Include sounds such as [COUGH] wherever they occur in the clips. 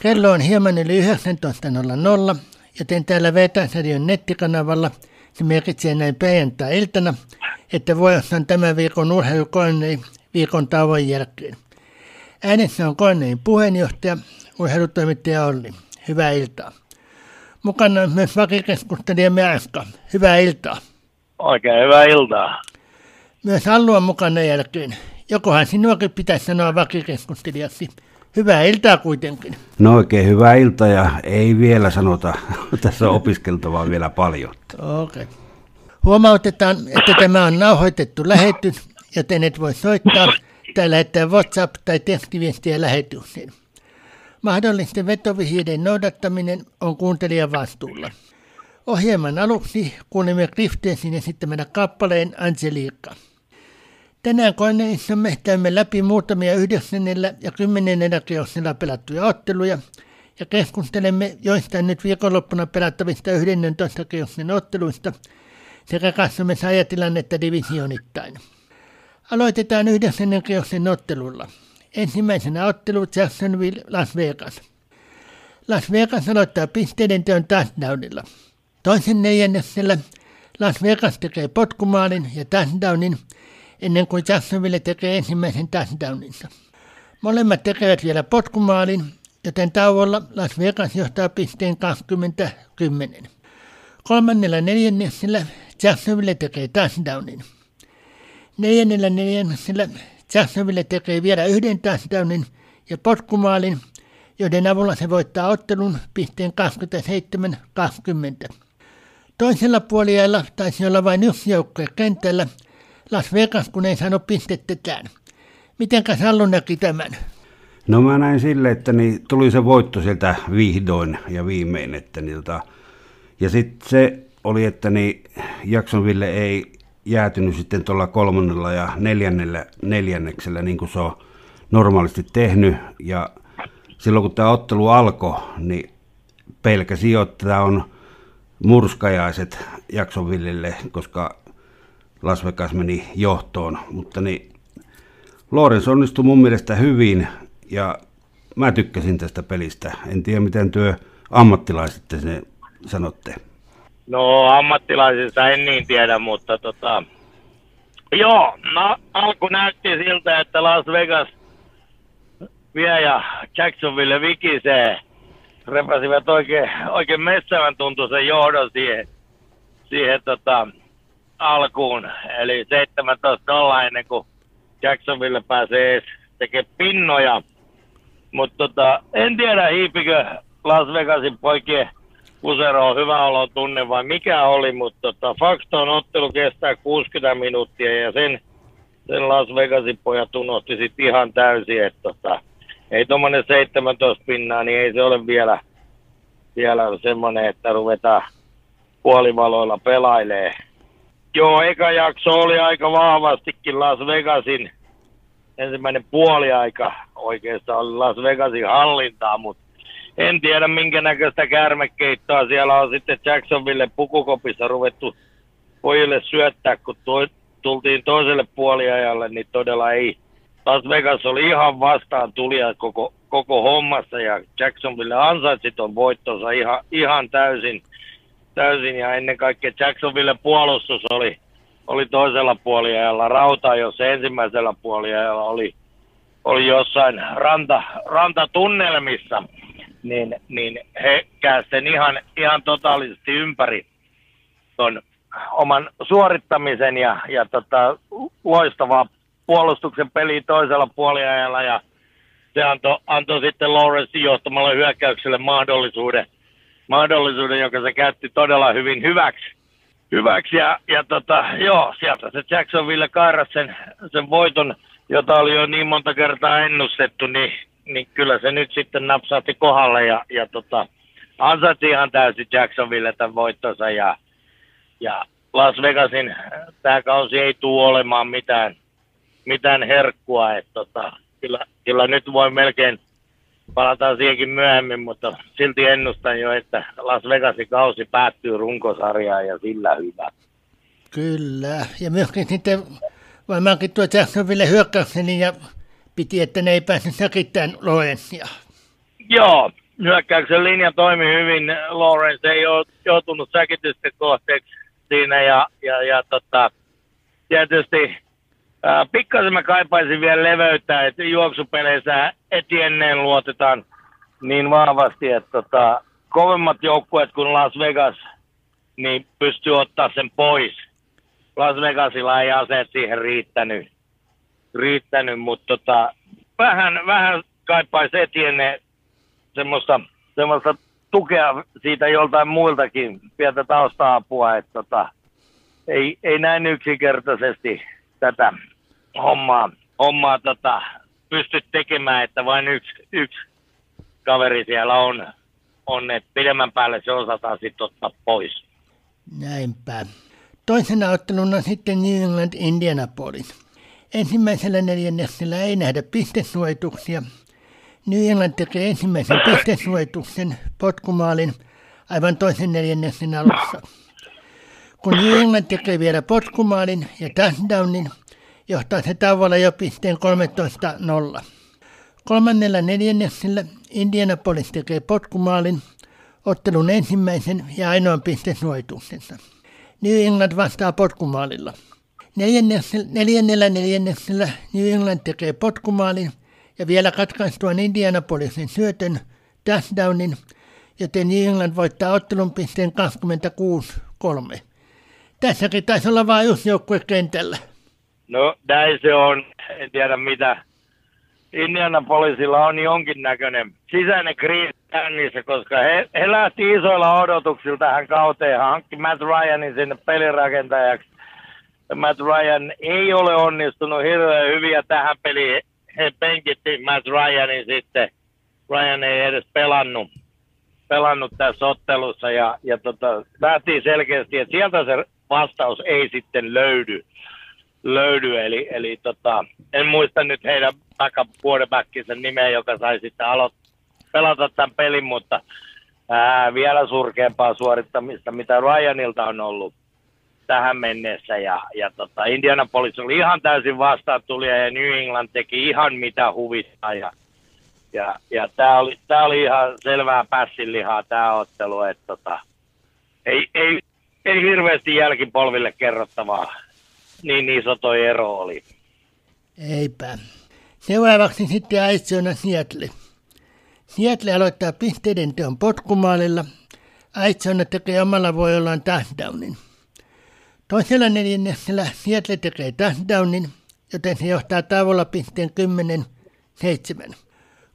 Kello on hieman yli 19.00, joten täällä Vetäsradion nettikanavalla se merkitsee näin perjantai-iltana, että vuorossa on tämän viikon urheilukoneen viikon tauon jälkeen. Äänessä on koneen puheenjohtaja, urheilutoimittaja Olli. Hyvää iltaa. Mukana on myös vakikeskustelija Määska. Hyvää iltaa. Oikein hyvää iltaa. Myös Allu on mukana jälkeen. Jokohan sinuakin pitäisi sanoa vakikeskustelijaksi. Hyvää iltaa kuitenkin. No oikein hyvää iltaa ja ei vielä sanota. [LAUGHS] Tässä on opiskeltavaa vielä paljon. Okei. Okay. Huomautetaan, että tämä on nauhoitettu lähetys, joten et voi soittaa tai lähettää WhatsApp- tai tekstiviestiä lähetykseen. Mahdollisten vetovihjeiden noudattaminen on kuuntelijan vastuulla. Ohjelman aluksi kuulemme Cliftensin esittämänä kappaleen Angelica. Tänään koneissamme käymme läpi muutamia yhdeksännellä ja kymmenennellä kierroksella pelattuja otteluja ja keskustelemme joistain nyt viikonloppuna pelattavista 11 kierroksen otteluista sekä katsomme sajatilannetta divisionittain. Aloitetaan yhdeksännen kierroksen ottelulla. Ensimmäisenä ottelu Jacksonville Las Vegas. Las Vegas aloittaa pisteiden teon touchdownilla. Toisen neljänneksellä Las Vegas tekee potkumaalin ja touchdownin ennen kuin Jacksonville tekee ensimmäisen touchdowninsa. Molemmat tekevät vielä potkumaalin, joten tauolla Las Vegas johtaa pisteen 20-10. Kolmannella neljänneksellä Jacksonville tekee touchdownin. Neljännellä neljänneksellä Jacksonville tekee vielä yhden touchdownin ja potkumaalin, joiden avulla se voittaa ottelun pisteen 27-20. Toisella puolella taisi olla vain yksi joukkue kentällä, Las Vegas, kun ei saanut pistettetään. Mitenkä Sallu näki tämän? No mä näin sille, että niin tuli se voitto sieltä vihdoin ja viimein. Että niin tota, ja sitten se oli, että niin Jacksonville ei jäätynyt sitten tuolla kolmannella ja neljännellä neljänneksellä, niin kuin se on normaalisti tehnyt. Ja silloin kun tämä ottelu alkoi, niin pelkäsi jo, että tämä on murskajaiset Jacksonvillelle, koska Las Vegas meni johtoon. Mutta niin, Lorenz onnistui mun mielestä hyvin ja mä tykkäsin tästä pelistä. En tiedä, miten työ ammattilaiset sen sanotte. No ammattilaisista en niin tiedä, mutta tota, joo, no, alku näytti siltä, että Las Vegas vie ja Jacksonville vikisee. Repäsivät oikein, oikein messävän tuntuisen johdon siihen, siihen tota, alkuun. Eli 17-0 ennen kuin Jacksonville pääsee edes tekemään pinnoja. Mutta tota, en tiedä hiipikö Las Vegasin poikien Pusero on hyvä olo tunne vai mikä oli, mutta tota, Faxton ottelu kestää 60 minuuttia ja sen, sen Las Vegasin pojat unohti sitten ihan täysin, että tota, ei tuommoinen 17 pinnaa, niin ei se ole vielä, vielä semmoinen, että ruvetaan puolivaloilla pelailee. Joo, eka jakso oli aika vahvastikin Las Vegasin ensimmäinen puoliaika. Oikeastaan oli Las Vegasin hallintaa, mutta en tiedä minkä näköistä kärmekeittoa siellä on. Sitten Jacksonville pukukopissa ruvettu pojille syöttää, kun tuo, tultiin toiselle puoliajalle, niin todella ei. Las Vegas oli ihan vastaan tulija koko, koko hommassa ja Jacksonville ansaitsi ton voittonsa ihan, ihan täysin, täysin ja ennen kaikkea Jacksonville puolustus oli, oli toisella puoliajalla. Rauta, jos ensimmäisellä puoliajalla oli, oli jossain ranta, rantatunnelmissa niin, niin he sen ihan, ihan totaalisesti ympäri ton oman suorittamisen ja, ja tota, loistavaa puolustuksen peliä toisella puoliajalla ja se antoi, antoi sitten Lawrence johtamalle hyökkäykselle mahdollisuuden, mahdollisuuden, joka se käytti todella hyvin hyväksi. hyväksi. Ja, ja tota, joo, sieltä se Jacksonville kairas sen, sen voiton, jota oli jo niin monta kertaa ennustettu, niin niin kyllä se nyt sitten napsahti kohdalle ja, ja tota, ansaitsi ihan täysin Jacksonville tämän voittonsa ja, ja Las Vegasin tämä kausi ei tule olemaan mitään, mitään herkkua, että tota, kyllä, kyllä, nyt voi melkein palataan siihenkin myöhemmin, mutta silti ennustan jo, että Las Vegasin kausi päättyy runkosarjaan ja sillä hyvä. Kyllä, ja myöskin sitten varmaankin tuo Jacksonville hyökkäyksen ja piti, että ne ei pääse säkittämään Lorenzia. Joo, hyökkäyksen linja toimi hyvin. Lawrence ei ole joutunut säkitysten kohteeksi siinä ja, ja, ja tota, tietysti pikkasen mä kaipaisin vielä leveyttä, että juoksupeleissä Etienneen luotetaan niin vahvasti, että tota, kovemmat joukkueet kuin Las Vegas, niin pystyy ottaa sen pois. Las Vegasilla ei aseet siihen riittänyt, riittänyt mutta tota, vähän, vähän kaipaisi Etienne semmoista, semmoista tukea siitä joltain muiltakin, pientä tausta-apua, että tota, ei, ei näin yksinkertaisesti tätä hommaa, hommaa tota, pysty tekemään, että vain yksi, yksi kaveri siellä on, on että pidemmän päälle se osataan sitten ottaa pois. Näinpä. Toisena otteluna sitten New England Indianapolis. Ensimmäisellä neljänneksellä ei nähdä pistesuojituksia. New England tekee ensimmäisen pistesuojituksen potkumaalin aivan toisen neljänneksen alussa. Kun New England tekee vielä potkumaalin ja touchdownin, johtaa se tauolla jo pisteen 13-0. Kolmannella neljänneksellä Indianapolis tekee potkumaalin ottelun ensimmäisen ja ainoan pistesuojituksensa. New England vastaa potkumaalilla. Neljännellä neljänneksellä New England tekee potkumaalin ja vielä katkaistuaan Indianapolisin syötön touchdownin, joten New England voittaa ottelun pisteen 26-3. Tässäkin taisi olla vain yksi joukkue kentällä. No näin se on. En tiedä mitä. Indianapolisilla on jonkinnäköinen sisäinen kriisi käynnissä, koska he, he lähti isoilla odotuksilla tähän kauteen. Hankki Matt Ryanin sinne pelirakentajaksi Matt Ryan ei ole onnistunut hirveän hyviä tähän peliin. He penkitti Matt Ryanin sitten. Ryan ei edes pelannut, pelannut tässä ottelussa ja, ja tota, selkeästi, että sieltä se vastaus ei sitten löydy. Löydy. Eli, eli tota, en muista nyt heidän takapuodebackissa nimeä, joka sai sitten aloittaa pelata tämän pelin, mutta ää, vielä surkeampaa suorittamista, mitä Ryanilta on ollut tähän mennessä. Ja, ja tota, Indianapolis oli ihan täysin vastaan tuli ja New England teki ihan mitä huvittaa. Ja, ja, ja tämä oli, tää oli ihan selvää pässinlihaa tämä ottelu, että tota, ei, ei, ei hirveästi jälkipolville kerrottavaa. Niin iso toi ero oli. Eipä. Seuraavaksi sitten Aitsona Seattle. Seattle aloittaa pisteiden teon potkumaalilla. Aitsona tekee omalla voiollaan touchdownin. Toisella neljänneksellä Seattle tekee touchdownin, joten se johtaa tauolla pisteen 10-7.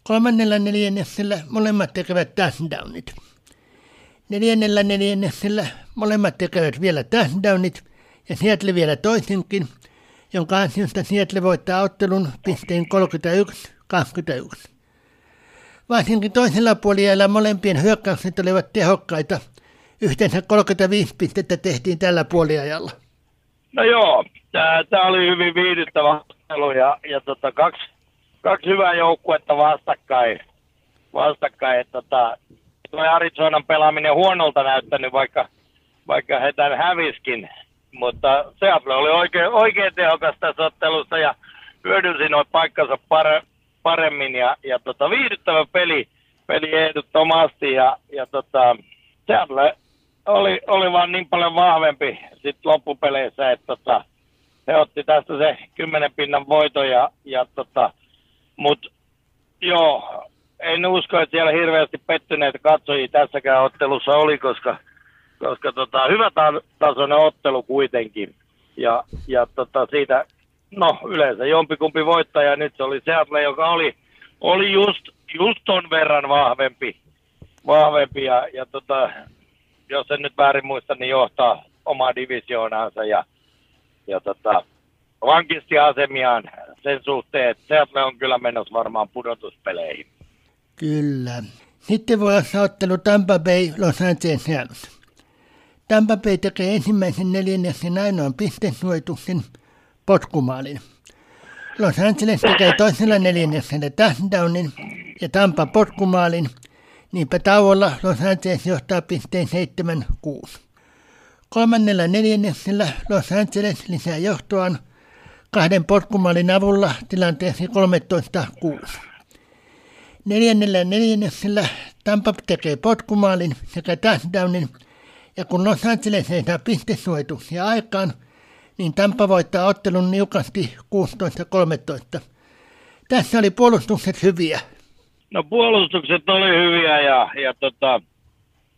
Kolmannella neljänneksellä molemmat tekevät touchdownit. Neljännellä neljänneksellä molemmat tekevät vielä touchdownit ja Seattle vielä toisenkin, jonka ansiosta Seattle voittaa ottelun pisteen 31-21. Varsinkin toisella puolella molempien hyökkäykset olivat tehokkaita – Yhteensä 35 pistettä tehtiin tällä puoliajalla. No joo, tämä oli hyvin viihdyttävä ottelu ja, ja tota, kaksi, kaksi hyvää joukkuetta vastakkain. vastakkain tota, toi Arizonan pelaaminen huonolta näyttänyt, vaikka, vaikka he tämän häviskin. Mutta Seattle oli oikein, oikein tehokas tässä ottelussa ja hyödynsi noin paikkansa pare, paremmin. Ja, ja tota, viihdyttävä peli, peli ehdottomasti ja, ja tota, Seattle oli, oli vaan niin paljon vahvempi sit loppupeleissä, että tota, he otti tästä se kymmenen pinnan voito ja, ja tota, mut joo, en usko, että siellä hirveästi pettyneitä katsojia tässäkään ottelussa oli, koska, koska tota, hyvä tasoinen ottelu kuitenkin. Ja, ja tota, siitä, no yleensä jompikumpi voittaja, nyt se oli Seattle, joka oli, oli just, just ton verran vahvempi, vahvempi ja, ja tota, jos en nyt väärin muista, niin johtaa omaa divisioonaansa ja, ja tota, vankisti asemiaan sen suhteen, että Seattle on kyllä menossa varmaan pudotuspeleihin. Kyllä. Sitten voi olla ottelu Tampa Bay Los Angeles. Tampa Bay tekee ensimmäisen neljänneksen ainoan pistesuojituksen potkumaalin. Los Angeles tekee toisella neljänneksellä touchdownin ja Tampa potkumaalin – Niinpä tauolla Los Angeles johtaa pisteen 7-6. Kolmannella neljänneksellä Los Angeles lisää johtoaan kahden potkumallin avulla tilanteessa 13-6. Neljännellä neljänneksellä Tampa tekee potkumaalin sekä touchdownin, ja kun Los Angeles ei saa pistesuojituksia aikaan, niin Tampa voittaa ottelun niukasti 16-13. Tässä oli puolustukset hyviä. No puolustukset oli hyviä ja, ja tota,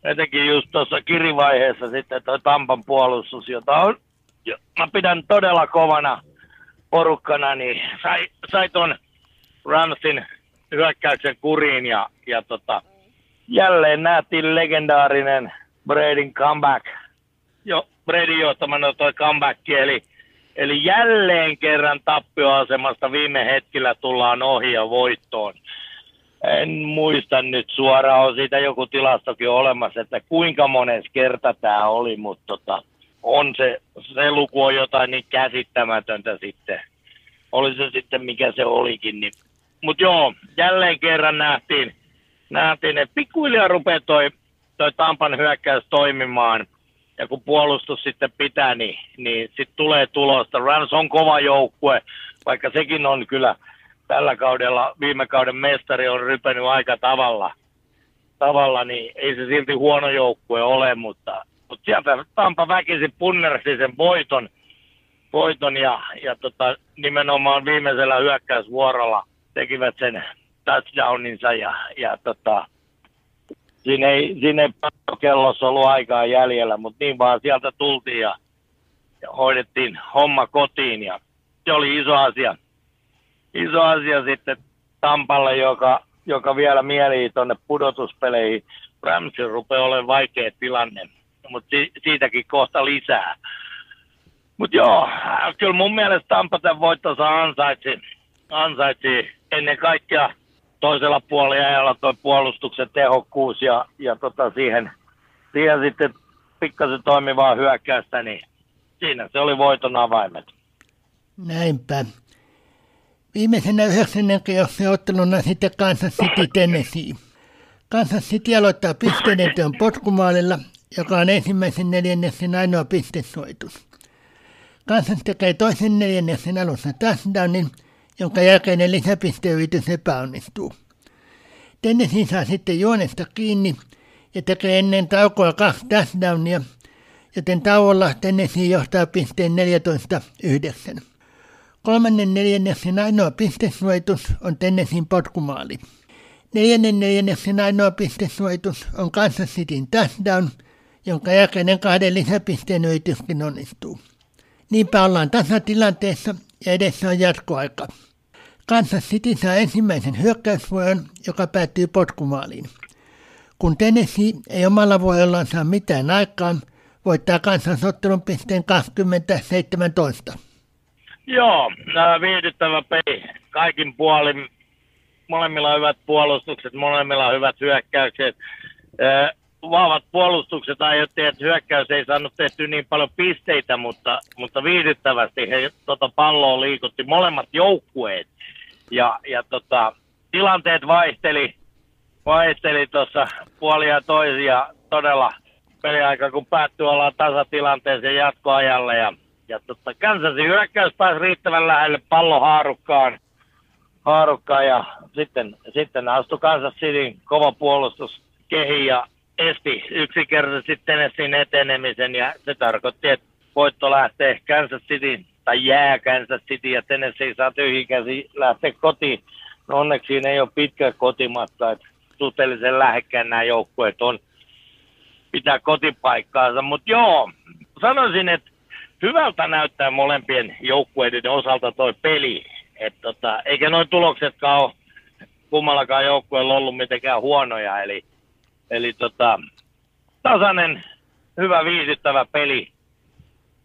etenkin just tuossa kirivaiheessa sitten tuo Tampan puolustus, jota on, jo, mä pidän todella kovana porukkana, niin sai, sai ton Ramsin hyökkäyksen kuriin ja, ja tota, jälleen nähtiin legendaarinen Bradyn comeback. Jo, Bradyn johtamana toi comeback, eli, eli jälleen kerran tappioasemasta viime hetkellä tullaan ohi ja voittoon. En muista nyt suoraan, on siitä joku tilastokin olemassa, että kuinka mones kerta tämä oli, mutta tota, on se, se luku on jotain niin käsittämätöntä sitten. Oli se sitten mikä se olikin. Niin. Mutta joo, jälleen kerran nähtiin, nähtiin että pikkuhiljaa rupeaa toi, toi Tampan hyökkäys toimimaan. Ja kun puolustus sitten pitää, niin, niin sitten tulee tulosta. Rams on kova joukkue, vaikka sekin on kyllä tällä kaudella, viime kauden mestari on rypenyt aika tavalla, tavalla niin ei se silti huono joukkue ole, mutta, mutta sieltä Tampa väkisin punnersi sen voiton, voiton ja, ja tota, nimenomaan viimeisellä hyökkäysvuorolla tekivät sen touchdowninsa ja, ja tota, siinä ei, siinä ei kellossa ollut aikaa jäljellä, mutta niin vaan sieltä tultiin ja, ja hoidettiin homma kotiin ja se oli iso asia iso asia sitten Tampalle, joka, joka vielä mielii tuonne pudotuspeleihin. Ramsin rupeaa olemaan vaikea tilanne, mutta si- siitäkin kohta lisää. Mutta joo, kyllä mun mielestä Tampa tämän voittonsa ansaitsi, ansaitsi ennen kaikkea toisella puoliajalla tuo puolustuksen tehokkuus ja, ja tota siihen, siihen sitten pikkasen toimivaa hyökkäystä, niin siinä se oli voiton avaimet. Näinpä. Viimeisenä yhdeksännen otteluna sitten Kansas City Tennessee. Kansas City aloittaa pisteiden työn potkumaalilla, joka on ensimmäisen neljänneksen ainoa pistesoitus. Kansas tekee toisen neljänneksen alussa touchdownin, jonka jälkeinen lisäpisteyritys epäonnistuu. Tennessee saa sitten juonesta kiinni ja tekee ennen taukoa kaksi touchdownia, joten tauolla Tennessee johtaa pisteen 14-9. Kolmannen neljänneksen ainoa pistesuojitus on Tennessin potkumaali. Neljännen neljänneksen ainoa pistesuojitus on Kansas Cityn touchdown, jonka jälkeinen kahden lisäpisteen yrityskin onnistuu. Niinpä ollaan tasatilanteessa ja edessä on jatkoaika. Kansas City saa ensimmäisen hyökkäysvuoron, joka päättyy potkumaaliin. Kun Tennessee ei omalla vuorollaan saa mitään aikaan, voittaa Kansas ottelun pisteen 20-17. Joo, viihdyttävä peli. Kaikin puolin. Molemmilla hyvät puolustukset, molemmilla hyvät hyökkäykset. Vahvat puolustukset aiheutti, että hyökkäys ei saanut tehty niin paljon pisteitä, mutta, mutta viihdyttävästi he tota palloa liikutti molemmat joukkueet. Ja, ja tota, tilanteet vaihteli, vaihteli tuossa puolia toisia todella peliaika, kun päättyi ollaan tasatilanteeseen jatkoajalle ja ja tota, Kansasin hyökkäys pääsi riittävän lähelle pallo haarukkaan, haarukkaan ja sitten, sitten astui Kansas Cityn kova puolustus kehi ja esti yksinkertaisesti Tennesseein etenemisen ja se tarkoitti, että voitto lähtee Kansas City tai jää Kansas City ja Tennessee saa tyhjikäsi lähteä kotiin. No onneksi siinä ei ole pitkä kotimatka, että suhteellisen lähekkäin nämä joukkueet on pitää kotipaikkaansa, mutta joo, sanoisin, että hyvältä näyttää molempien joukkueiden osalta toi peli. Et tota, eikä noin tuloksetkaan ole kummallakaan joukkueella ollut mitenkään huonoja. Eli, eli tota, tasainen, hyvä, viihdyttävä peli.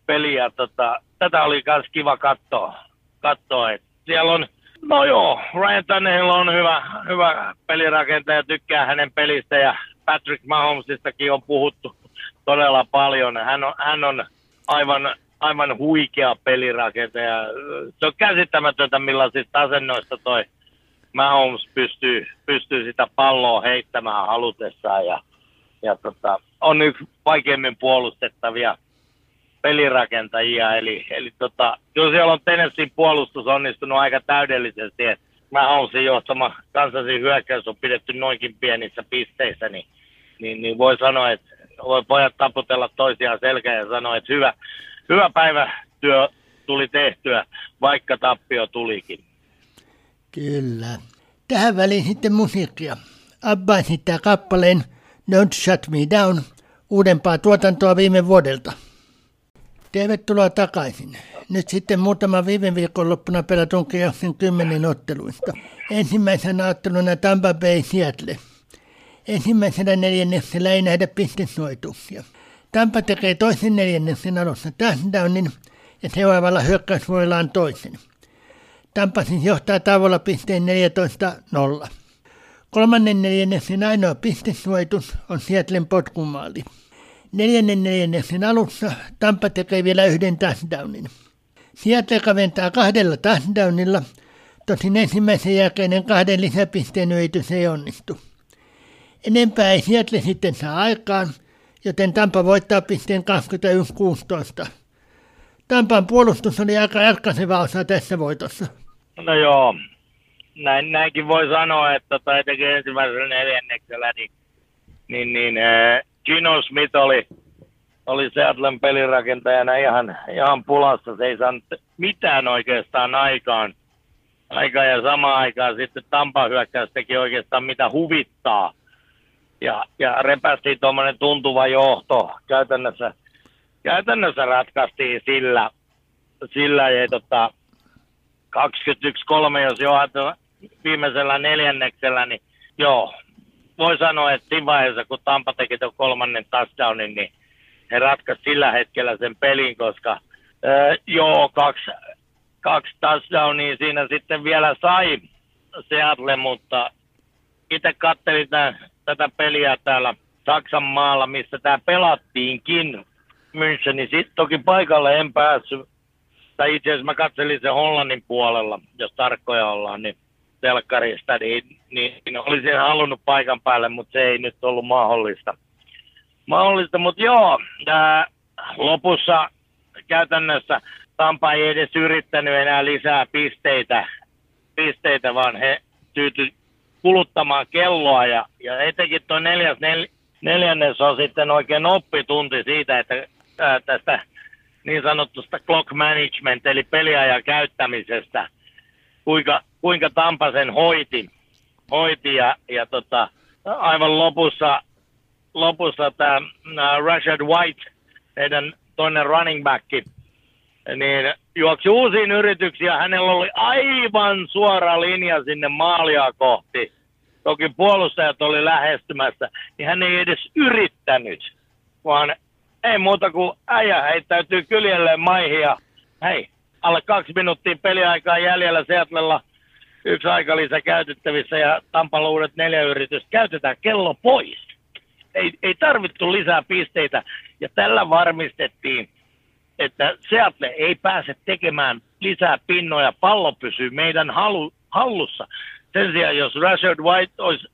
peli ja tota, tätä oli myös kiva katsoa. katsoa et siellä on, no joo, Ryan Tannehill on hyvä, hyvä pelirakentaja, tykkää hänen pelistä ja Patrick Mahomesistakin on puhuttu todella paljon. Hän on, hän on aivan aivan huikea pelirakentaja. Se on käsittämätöntä, millaisista asennoista toi Mahomes pystyy, pystyy sitä palloa heittämään halutessaan ja, ja tota, on yksi vaikeimmin puolustettavia pelirakentajia. Eli, eli tota, kyllä siellä on Tennesseein puolustus onnistunut aika täydellisesti. Mahomesin johtama kansasin hyökkäys on pidetty noinkin pienissä pisteissä, niin, niin, niin voi sanoa, että voi pojat taputella toisiaan selkään ja sanoa, että hyvä, hyvä päivätyö tuli tehtyä, vaikka tappio tulikin. Kyllä. Tähän väliin sitten musiikkia. Abba esittää kappaleen Don't Shut Me Down, uudempaa tuotantoa viime vuodelta. Tervetuloa takaisin. Nyt sitten muutama viime viikonloppuna pelatun kierroksen kymmenen otteluista. Ensimmäisenä otteluna Tampa Bay Seattle. Ensimmäisellä neljänneksellä ei nähdä pistesuoituksia. Tampa tekee toisen neljänneksen alussa touchdownin ja seuraavalla hyökkäysvuorollaan toisen. Tampa siis johtaa tavoilla pisteen 14-0. Kolmannen neljänneksen ainoa pistesuoitus on Seattlen potkumaali. Neljännen neljänneksen alussa Tampa tekee vielä yhden touchdownin. Seattle kaventaa kahdella touchdownilla, tosin ensimmäisen jälkeinen kahden lisäpisteen yritys ei onnistu. Enempää ei Seattle sitten saa aikaan, joten Tampa voittaa pisteen 21-16. Tampan puolustus oli aika ratkaiseva osa tässä voitossa. No joo, näin, näinkin voi sanoa, että tekee ensimmäisellä neljänneksellä, niin, niin, niin äh, Gino Smith oli, oli Seattlen pelirakentajana ihan, ihan pulassa. Se ei saanut mitään oikeastaan aikaan. Aika ja sama aikaan sitten Tampa hyökkäys teki oikeastaan mitä huvittaa. Ja, ja repästiin tuommoinen tuntuva johto. Käytännössä, käytännössä ratkaistiin sillä, sillä ja tota, 21-3, jos jo viimeisellä neljänneksellä, niin joo, voi sanoa, että siinä vaiheessa, kun Tampa teki tuon kolmannen touchdownin, niin he ratkaisivat sillä hetkellä sen pelin, koska äh, joo, kaksi, kaksi touchdownia siinä sitten vielä sai Seattle, mutta itse katselin tämän, tätä peliä täällä Saksan maalla, missä tämä pelattiinkin München, niin sitten toki paikalle en päässyt. Tai itse asiassa mä katselin sen Hollannin puolella, jos tarkkoja ollaan, niin telkkarista, niin, niin, niin olisin halunnut paikan päälle, mutta se ei nyt ollut mahdollista. Mahdollista, mutta joo, ää, lopussa käytännössä Tampa ei edes yrittänyt enää lisää pisteitä, pisteitä vaan he tyyty kuluttamaan kelloa ja, ja etenkin tuo neljäs, nel, neljännes on sitten oikein oppitunti siitä, että ää, tästä niin sanotusta clock management eli peliajan käyttämisestä, kuinka, kuinka Tampa sen hoiti, hoiti ja, ja tota, aivan lopussa, lopussa tämä Rashad White, heidän toinen running back, niin juoksi uusiin yrityksiin hänellä oli aivan suora linja sinne maalia kohti. Toki puolustajat oli lähestymässä, niin hän ei edes yrittänyt, vaan ei muuta kuin äijä heittäytyy kyljelleen maihin ja hei, alle kaksi minuuttia peliaikaa jäljellä Seatlella yksi aikalisä käytettävissä ja Tampalla uudet neljä yritystä. Käytetään kello pois. Ei, ei tarvittu lisää pisteitä ja tällä varmistettiin, että Seattle ei pääse tekemään lisää pinnoja, pallo pysyy meidän halu, hallussa. Sen sijaan, jos Rashard White olisi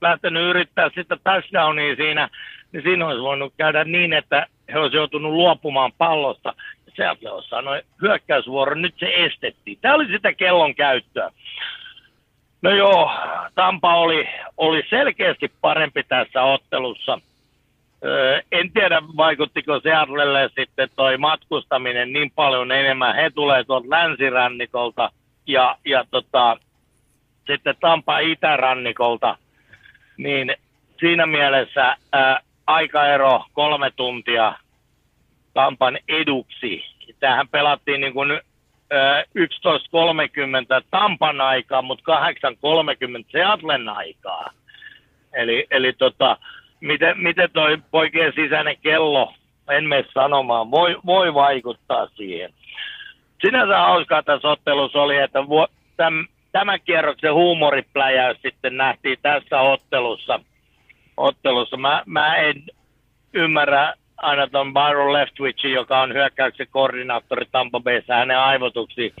lähtenyt yrittää sitä touchdownia siinä, niin siinä olisi voinut käydä niin, että he olisivat joutunut luopumaan pallosta. Seattle olisi sanonut hyökkäysvuoro, nyt se estettiin. Tämä oli sitä kellon käyttöä. No joo, Tampa oli, oli selkeästi parempi tässä ottelussa. Öö, en tiedä, vaikuttiko Seattlelle sitten toi matkustaminen niin paljon enemmän. He tulee tuolta länsirannikolta ja, ja tota, sitten Tampa itärannikolta. Niin siinä mielessä ää, aikaero kolme tuntia Tampan eduksi. Tähän pelattiin niin kuin 11.30 Tampan aikaa, mutta 8.30 Seatlen aikaa. Eli, eli tota, miten, miten toi poikien sisäinen kello, en mene sanomaan, voi, voi vaikuttaa siihen. Sinänsä hauskaa tässä ottelussa oli, että vu, täm, tämän kierroksen huumoripläjäys sitten nähtiin tässä ottelussa. Ottelussa. Mä, mä en ymmärrä aina tuon Byron Leftwichin, joka on hyökkäyksen koordinaattori Tampa Bayssä, hänen aivotuksiin.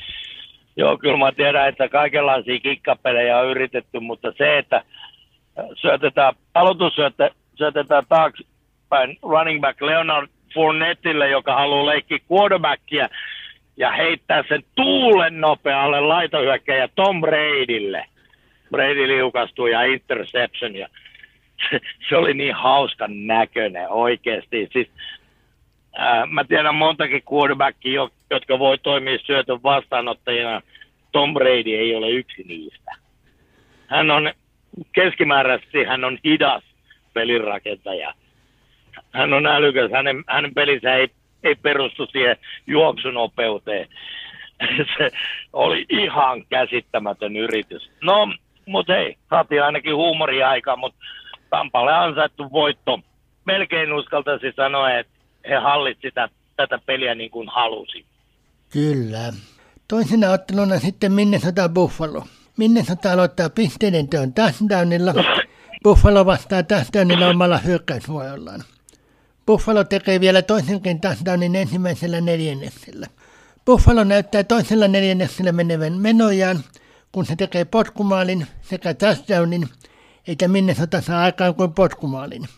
Joo, kyllä mä tiedän, että kaikenlaisia kikkapelejä on yritetty, mutta se, että syötetään, aloitus syötetään taaksepäin running back Leonard Fournettille, joka haluaa leikkiä quarterbackia, ja heittää sen tuulen nopealle laitohyökkäjä Tom Bradylle. Brady liukastui ja interception ja se, se oli niin hauskan näköinen oikeasti. Siis, ää, mä tiedän montakin quarterbackia, jotka voi toimia syötön vastaanottajina. Tom Brady ei ole yksi niistä. Hän on keskimääräisesti hän on hidas pelirakentaja. Hän on älykäs, hänen, hänen pelinsä ei, ei perustu siihen juoksunopeuteen. [LAUGHS] Se oli ihan käsittämätön yritys. No, mutta hei, saatiin ainakin huumoriaika, mutta Tampalle ansaittu voitto. Melkein uskaltaisi sanoa, että he hallit sitä, tätä peliä niin kuin halusi. Kyllä. Toisena otteluna sitten Minnesota Buffalo. Minnesota aloittaa pisteiden teon touchdownilla. [LAUGHS] Buffalo vastaa touchdownilla omalla hyökkäysvuorollaan. Buffalo tekee vielä toisenkin touchdownin ensimmäisellä neljänneksellä. Buffalo näyttää toisella neljänneksellä menevän menojaan, kun se tekee potkumaalin sekä touchdownin, eikä Minnesota saa aikaan kuin potkumaalin.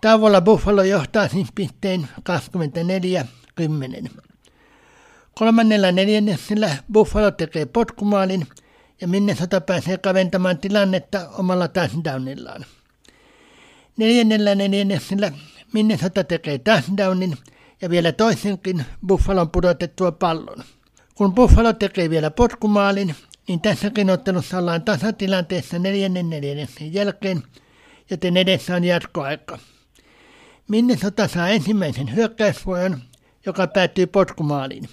Tauolla Buffalo johtaa siis pisteen 24-10. Kolmannella neljänneksellä Buffalo tekee potkumaalin ja Minnesota pääsee kaventamaan tilannetta omalla touchdownillaan. Neljännellä neljänneksellä Minnesota tekee touchdownin ja vielä toisenkin Buffalon pudotettua pallon. Kun Buffalo tekee vielä potkumaalin, niin tässäkin ottelussa ollaan tasatilanteessa neljännen neljänneksen jälkeen, joten edessä on jatkoaika. Minnesota saa ensimmäisen hyökkäysvuoron, joka päättyy potkumaaliin.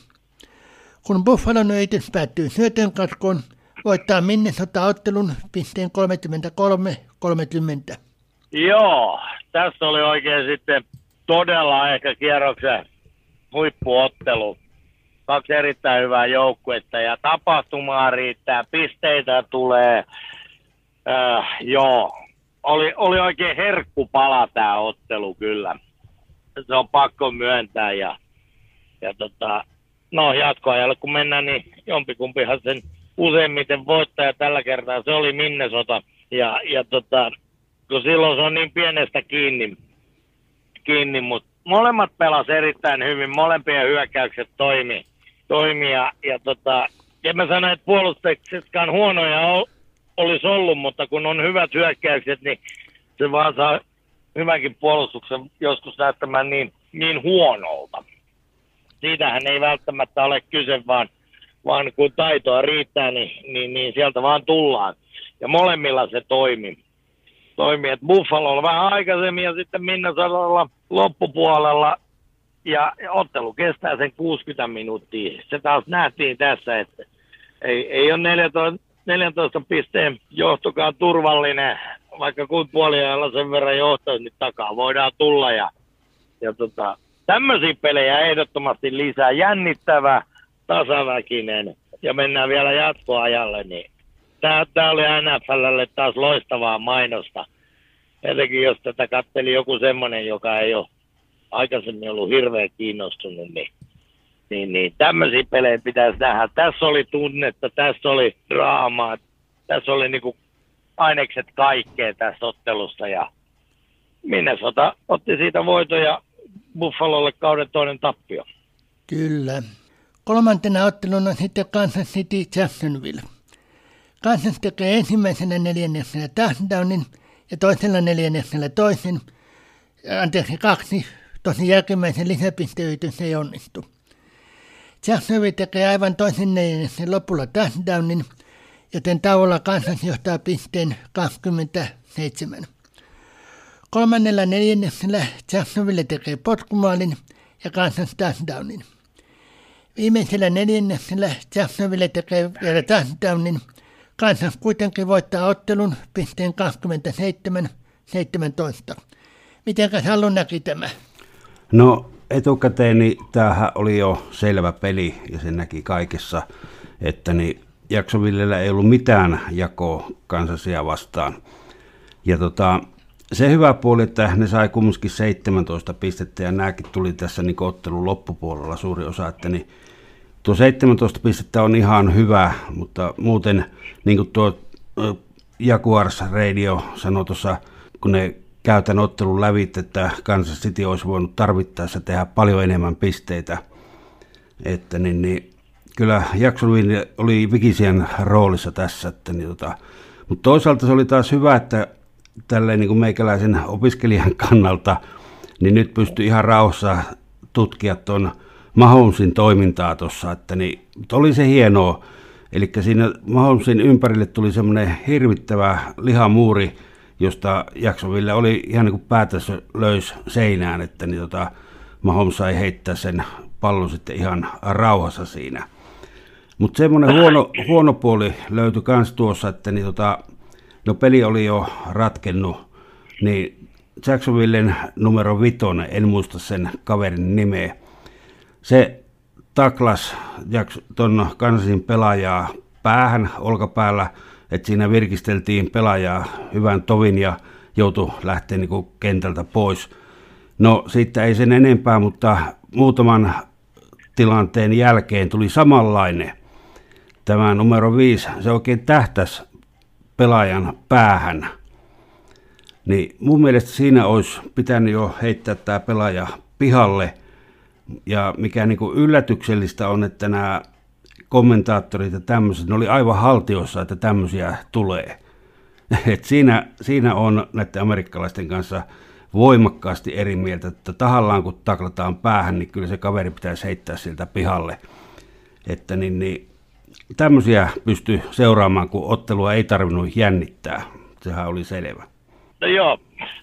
Kun Buffalon yritys päättyy syötön katkoon, voittaa Minnesota ottelun pisteen 33-30. Joo, tässä oli oikein sitten todella ehkä kierroksen huippuottelu. Kaksi erittäin hyvää joukkuetta ja tapahtumaa riittää, pisteitä tulee. Äh, joo, oli, oli oikein herkkupala tämä ottelu kyllä. Se on pakko myöntää ja, ja tota, no jatkoajalle kun mennään, niin jompikumpihan sen useimmiten voittaja tällä kertaa, se oli Minnesota. Ja, ja tota, kun silloin se on niin pienestä kiinni, kiinni mutta molemmat pelas erittäin hyvin, molempien hyökkäykset toimi, toimi ja, tota, en mä sano, että puolustuksetkaan huonoja olisi ollut, mutta kun on hyvät hyökkäykset, niin se vaan saa hyvänkin puolustuksen joskus näyttämään niin, niin huonolta. Siitähän ei välttämättä ole kyse, vaan, vaan kun taitoa riittää, niin, niin, niin sieltä vaan tullaan. Ja molemmilla se toimii. Toimii, että Buffalo vähän aikaisemmin ja sitten Minnesotalla loppupuolella ja ottelu kestää sen 60 minuuttia. Se taas nähtiin tässä, että ei, ei ole 14, 14 pisteen johtokaan turvallinen, vaikka kuin puoliajalla sen verran johtaisi, niin takaa voidaan tulla. Ja, ja tota, tämmöisiä pelejä ehdottomasti lisää. Jännittävä, tasaväkinen ja mennään vielä jatkoajalle, niin tämä oli NFLlle taas loistavaa mainosta. Etenkin jos tätä katteli joku semmoinen, joka ei ole aikaisemmin ollut hirveän kiinnostunut, niin niin, niin tämmöisiä pelejä pitäisi nähdä. Tässä oli tunnetta, tässä oli draamaa, tässä oli niinku ainekset kaikkea tästä ottelusta ja Minnesota otti siitä voitoja Buffalolle kauden toinen tappio. Kyllä. Kolmantena otteluna sitten Kansas City Jacksonville. Kansas tekee ensimmäisenä neljänneksellä touchdownin ja toisella neljänneksellä toisen, anteeksi kaksi, tosi jälkimmäisen lisäpisteyritys ei onnistu. Jacksonville tekee aivan toisen neljänneksen lopulla touchdownin, joten tauolla Kansas johtaa pisteen 27. Kolmannella neljänneksellä Jacksonville tekee potkumaalin ja Kansas touchdownin. Viimeisellä neljänneksellä Jacksonville tekee vielä touchdownin. Kansas kuitenkin voittaa ottelun pisteen 27-17. Mitenkäs Hallu näki tämä? No etukäteen niin tämähän oli jo selvä peli ja se näki kaikessa, että niin Jacksonvillellä ei ollut mitään jakoa kansasia vastaan. Ja tota, se hyvä puoli, että ne sai kumminkin 17 pistettä ja nämäkin tuli tässä niin ottelun loppupuolella suuri osa, että niin tuo 17 pistettä on ihan hyvä, mutta muuten niin kuin tuo Jaguars Radio sanoi tuossa, kun ne käytän ottelun lävit, että Kansas City olisi voinut tarvittaessa tehdä paljon enemmän pisteitä. Että niin, niin, kyllä Jacksonville oli Vikisian roolissa tässä. Että niin, tota, mutta toisaalta se oli taas hyvä, että tälleen niin kuin meikäläisen opiskelijan [LAUGHS] kannalta, niin nyt pystyi ihan rauhassa tutkia tuon Mahomesin toimintaa tuossa, että niin, oli se hienoa. Eli siinä Mahomesin ympärille tuli semmoinen hirvittävä lihamuuri, josta Jacksonville oli ihan niin kuin päätös löys seinään, että niin tota, Mahomes sai heittää sen pallon sitten ihan rauhassa siinä. Mutta semmoinen huono, huono puoli löytyi myös tuossa, että niin tota, no peli oli jo ratkennut, niin Jacksonvillen numero vitonen, en muista sen kaverin nimeä, se taklas tuon kansin pelaajaa päähän olkapäällä, että siinä virkisteltiin pelaajaa hyvän tovin ja joutui lähteä niin kentältä pois. No siitä ei sen enempää, mutta muutaman tilanteen jälkeen tuli samanlainen. Tämä numero 5, se oikein tähtäs pelaajan päähän. Niin mun mielestä siinä olisi pitänyt jo heittää tämä pelaaja pihalle. Ja mikä niin kuin yllätyksellistä on, että nämä kommentaattorit ja tämmöiset, ne oli aivan haltiossa, että tämmöisiä tulee. [LAUGHS] Et siinä, siinä on näiden amerikkalaisten kanssa voimakkaasti eri mieltä, että tahallaan kun taklataan päähän, niin kyllä se kaveri pitäisi heittää siltä pihalle. Että niin, niin, tämmöisiä pystyy seuraamaan, kun ottelua ei tarvinnut jännittää. Sehän oli selvä. No joo,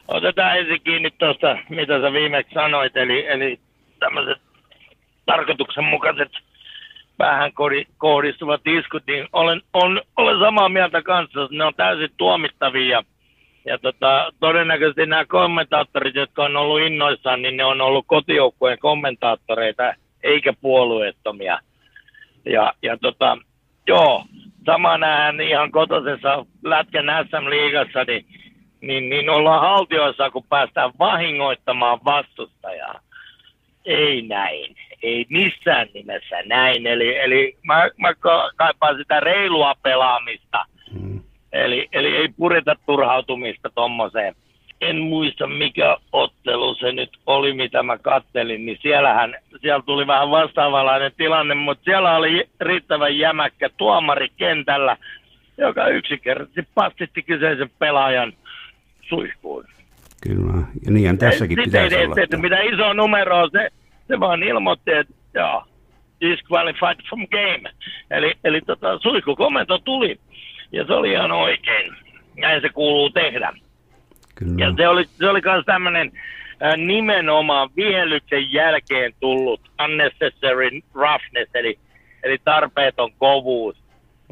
otetaan ensin kiinni tuosta, mitä sä viimeksi sanoit, eli, eli tämmöiset tarkoituksenmukaiset päähän kohdistuvat iskut, niin olen, on, olen samaa mieltä kanssa, ne on täysin tuomittavia. Ja tota, todennäköisesti nämä kommentaattorit, jotka on ollut innoissaan, niin ne on ollut kotijoukkueen kommentaattoreita, eikä puolueettomia. Ja, ja tota, joo, sama nähdään ihan kotosessa Lätkän SM-liigassa, niin, niin, niin ollaan haltioissa, kun päästään vahingoittamaan vastustajaa. Ei näin ei missään nimessä näin. Eli, eli mä, mä kaipaan sitä reilua pelaamista. Mm. Eli, eli ei pureta turhautumista tommoseen. En muista mikä ottelu se nyt oli, mitä mä kattelin, niin siellähän, siellä tuli vähän vastaavanlainen tilanne, mutta siellä oli riittävän jämäkkä tuomari kentällä, joka yksinkertaisesti pastitti kyseisen pelaajan suihkuun. Kyllä, ja niinhän tässäkin pitäisi ei, olla. Että mitä iso numero se, se vaan ilmoitti, että joo, disqualified from game. Eli, eli tota, suihkukomento tuli, ja se oli ihan oikein. Näin se kuuluu tehdä. Kyllä. Ja se oli, se oli myös tämmöinen nimenomaan vihelyksen jälkeen tullut unnecessary roughness, eli, eli tarpeeton kovuus.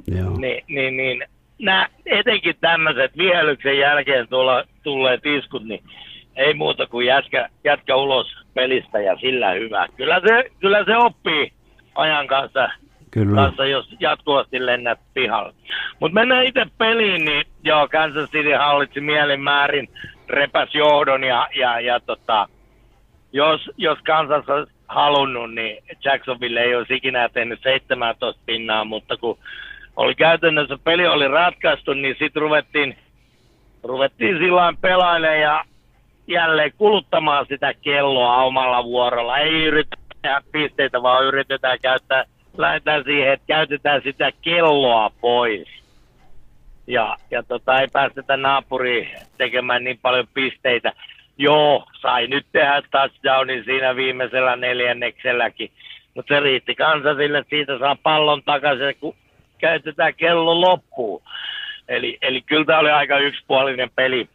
Joo. Niin, niin, niin nämä, etenkin tämmöiset vihelyksen jälkeen tulla, tulleet iskut, niin ei muuta kuin jätkä, jätkä ulos pelistä ja sillä hyvä. Kyllä se, kyllä se oppii ajan kanssa, Kyllä. kanssa jos jatkuvasti lennät pihalle. Mutta mennään itse peliin, niin joo, Kansas City hallitsi mielinmäärin, repäs johdon ja, ja, ja tota, jos, jos Kansas olisi halunnut, niin Jacksonville ei olisi ikinä tehnyt 17 pinnaa, mutta kun oli käytännössä peli oli ratkaistu, niin sitten ruvettiin, ruvettiin sillä pelailemaan ja jälleen kuluttamaan sitä kelloa omalla vuorolla. Ei yritä tehdä pisteitä, vaan yritetään käyttää, lähdetään siihen, että käytetään sitä kelloa pois. Ja, ja tota, ei päästetä naapuriin tekemään niin paljon pisteitä. Joo, sai nyt tehdä touchdownin siinä viimeisellä neljännekselläkin. Mutta se riitti kansasille, että siitä saa pallon takaisin, kun käytetään kello loppuun. Eli, eli kyllä tämä oli aika yksipuolinen peli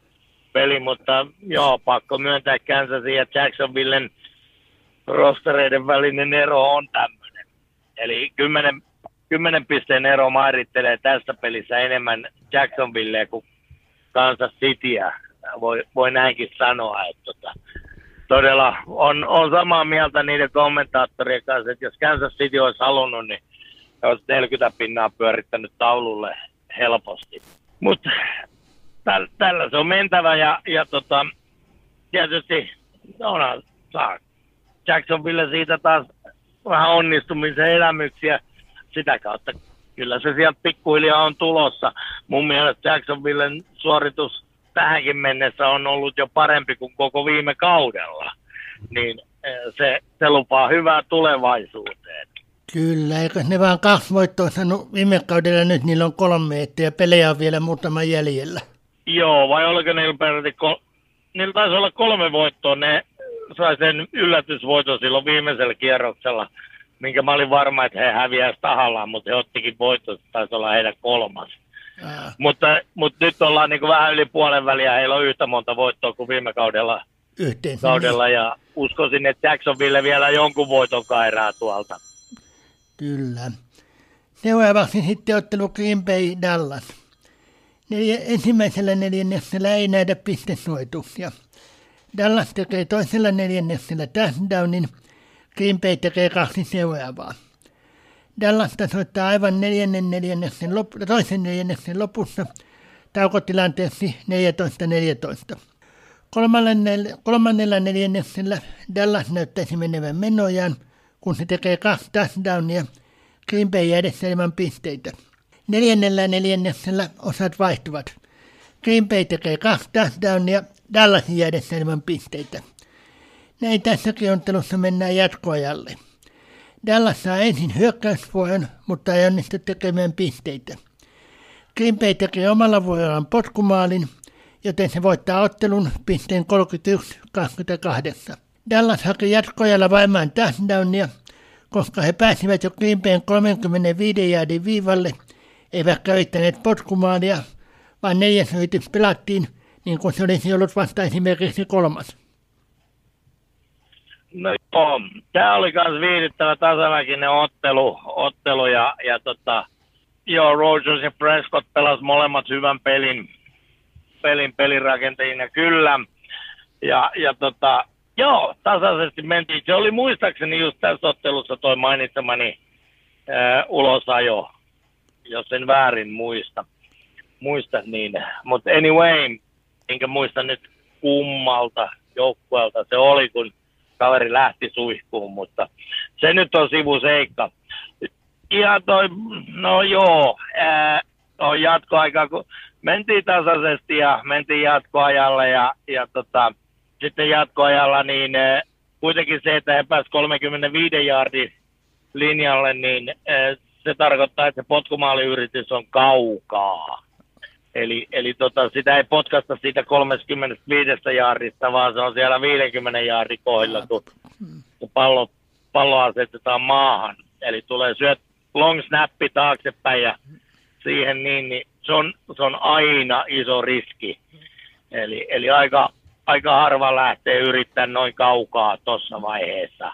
peli, mutta joo, pakko myöntää Kansasin ja Jacksonvillen rostereiden välinen ero on tämmöinen. Eli kymmenen, kymmenen pisteen ero määrittelee tässä pelissä enemmän Jacksonville kuin Kansas Cityä. Voi, voi näinkin sanoa, että tota, todella on, on samaa mieltä niiden kommentaattorien kanssa, että jos Kansas City olisi halunnut, niin olisi 40 pinnaa pyörittänyt taululle helposti. Mutta tällä, tällä se on mentävä ja, ja tota, tietysti no, saa Jacksonville siitä taas vähän onnistumisen elämyksiä sitä kautta. Kyllä se sieltä pikkuhiljaa on tulossa. Mun mielestä Jacksonvillen suoritus tähänkin mennessä on ollut jo parempi kuin koko viime kaudella. Niin eh, se, se lupaa hyvää tulevaisuuteen. Kyllä, eikö ne vaan kaksi voittoa viime kaudella, nyt niillä on kolme, että ja pelejä on vielä muutama jäljellä. Joo, vai oliko niillä peräti, kol- niillä taisi olla kolme voittoa, ne sai sen yllätysvoiton silloin viimeisellä kierroksella, minkä mä olin varma, että he häviäisivät tahallaan, mutta he ottikin voitto, taisi olla heidän kolmas. Ää. Mutta, mutta nyt ollaan niin kuin vähän yli puolen väliä, heillä on yhtä monta voittoa kuin viime kaudella. Yhteensä. Kaudella, niin. ja uskoisin, että Jacksonville vielä jonkun voiton kairaa tuolta. Kyllä. Seuraavaksi sitten ottelu Green Bay Dallas. Neljä, ensimmäisellä neljänneksellä ei näitä pistesuoituksia. Dallas tekee toisella neljänneksellä touchdownin, Green Bay tekee kaksi seuraavaa. Dallas tasoittaa aivan neljännen neljänneksen lop, toisen neljänneksen lopussa taukotilanteeksi 14-14. Kolmannella, kolmannella neljänneksellä Dallas näyttäisi menevän menojaan, kun se tekee kaksi touchdownia Green Bay jäädessä ilman pisteitä. Neljännellä neljänneksellä osat vaihtuvat. Green Bay tekee kaksi touchdownia Dallasin jäädessä ilman pisteitä. Näin tässäkin ottelussa mennään jatkoajalle. Dallas saa ensin hyökkäysvuoron, mutta ei onnistu tekemään pisteitä. Green Bay tekee omalla vuorollaan potkumaalin, joten se voittaa ottelun pisteen 31-28. Dallas haki jatkoajalla vaimaan touchdownia, koska he pääsivät jo Green Bayn 35 jaardin viivalle, eivätkä yrittäneet potkumaalia, vaan neljäs yritys pelattiin niin kuin se olisi ollut vasta esimerkiksi kolmas. No joo, tämä oli myös viihdyttävä tasaväkinen ottelu, ottelu ja, ja tota, joo, Rogers ja Prescott pelas molemmat hyvän pelin, pelin pelirakentajina kyllä. Ja, ja tota, joo, tasaisesti mentiin. Se oli muistaakseni just tässä ottelussa toi mainitsemani ää, ulosajo, jos en väärin muista. Muista niin. Mutta anyway, enkä muista nyt kummalta joukkueelta se oli, kun kaveri lähti suihkuun, mutta se nyt on sivuseikka. Ja toi, no joo, ää, on jatkoaika, kun mentiin tasaisesti ja mentiin jatkoajalle ja, ja tota, sitten jatkoajalla niin ää, kuitenkin se, että he pääsivät 35 jaardin linjalle, niin ää, se tarkoittaa, että se potkumaaliyritys on kaukaa. Eli, eli tota, sitä ei potkasta siitä 35 jaarista, vaan se on siellä 50 jaari kohdilla, kun, kun pallo, pallo asetetaan maahan. Eli tulee syöt long snappi taaksepäin ja siihen niin, niin se, on, se on aina iso riski. Eli, eli aika, aika harva lähtee yrittämään noin kaukaa tuossa vaiheessa.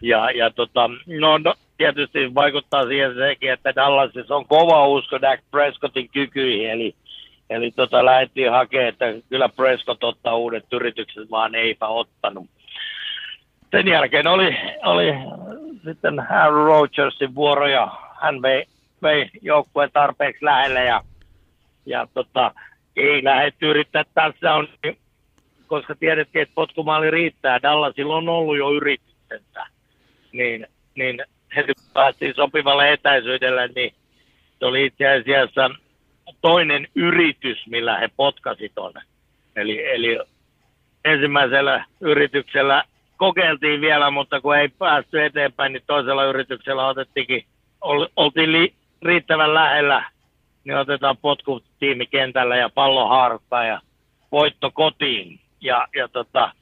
Ja, ja tota, no, no, tietysti vaikuttaa siihen sekin, että Dallasissa on kova usko Dak Prescottin kykyihin, eli Eli tota, lähdettiin hakemaan, että kyllä Prescott ottaa uudet yritykset, vaan eipä ottanut. Sen jälkeen oli, oli sitten Aaron Rodgersin vuoro ja hän vei, vei joukkueen tarpeeksi lähelle ja, ja tota, ei lähdetty yrittää tässä on, koska tiedettiin, että potkumaali riittää. Dallasilla on ollut jo yrityksensä, niin, niin päästiin sopivalle etäisyydelle, niin se oli itse asiassa toinen yritys, millä he potkasi tuonne. Eli, eli ensimmäisellä yrityksellä kokeiltiin vielä, mutta kun ei päästy eteenpäin, niin toisella yrityksellä otettiinkin, oltiin li, riittävän lähellä, niin otetaan potkutiimi kentällä ja pallo ja voitto kotiin. Ja, ja tota,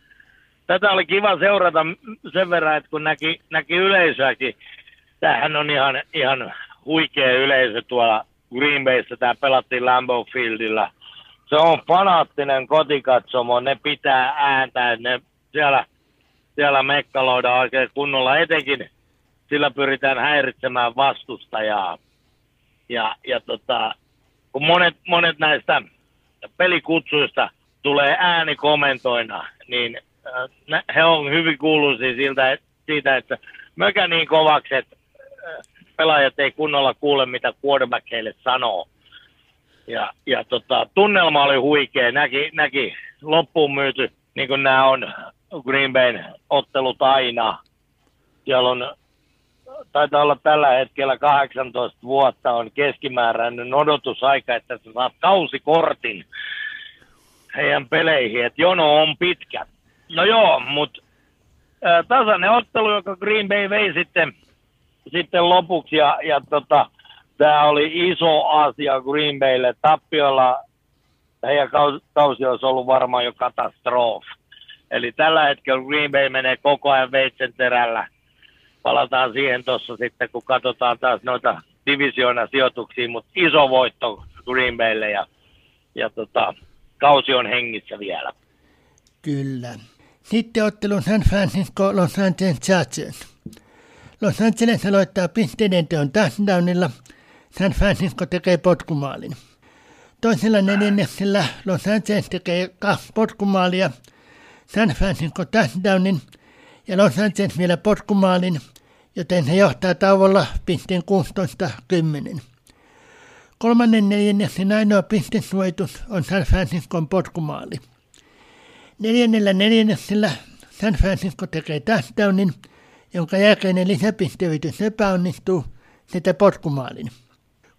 tätä oli kiva seurata sen verran, että kun näki, näki yleisöäkin, tämähän on ihan, ihan huikea yleisö tuolla Green Bayssä tämä pelattiin Lambeau Fieldillä. Se on fanaattinen kotikatsomo, ne pitää ääntää, ne siellä, siellä mekkaloida oikein kunnolla, etenkin sillä pyritään häiritsemään vastustajaa. Ja, ja tota, kun monet, monet näistä pelikutsuista tulee äänikomentoina, niin äh, he on hyvin kuuluisia siltä, siitä, että mökä niin kovaksi, että pelaajat ei kunnolla kuule, mitä quarterback heille sanoo. Ja, ja tota, tunnelma oli huikea, näki, näki loppuun myyty, niin kuin nämä on Green Bayn ottelut aina. Siellä on, taitaa olla tällä hetkellä 18 vuotta on keskimääräinen odotusaika, että sä saat kausikortin heidän peleihin, että jono on pitkä. No joo, mutta tasainen ottelu, joka Green Bay vei sitten sitten lopuksi, ja, ja tota, tämä oli iso asia Green Baylle. Tappiolla heidän kausi olisi ollut varmaan jo katastrofi. Eli tällä hetkellä Green Bay menee koko ajan veitsen terällä. Palataan siihen tuossa sitten, kun katsotaan taas noita divisioona sijoituksia, mutta iso voitto Green Baylle ja, ja tota, kausi on hengissä vielä. Kyllä. Sitten ottelun San Francisco Los Angeles Chargers. Los Angeles aloittaa pisteiden teon touchdownilla. San Francisco tekee potkumaalin. Toisella neljänneksellä Los Angeles tekee kaksi potkumaalia. San Francisco touchdownin ja Los Angeles vielä potkumaalin, joten he johtaa tauolla pisteen 16-10. Kolmannen neljänneksen ainoa pistesuojitus on San Franciscon potkumaali. Neljännellä neljänneksellä San Francisco tekee touchdownin, jonka jälkeinen lisäpisteyritys epäonnistuu, sitä potkumaalin.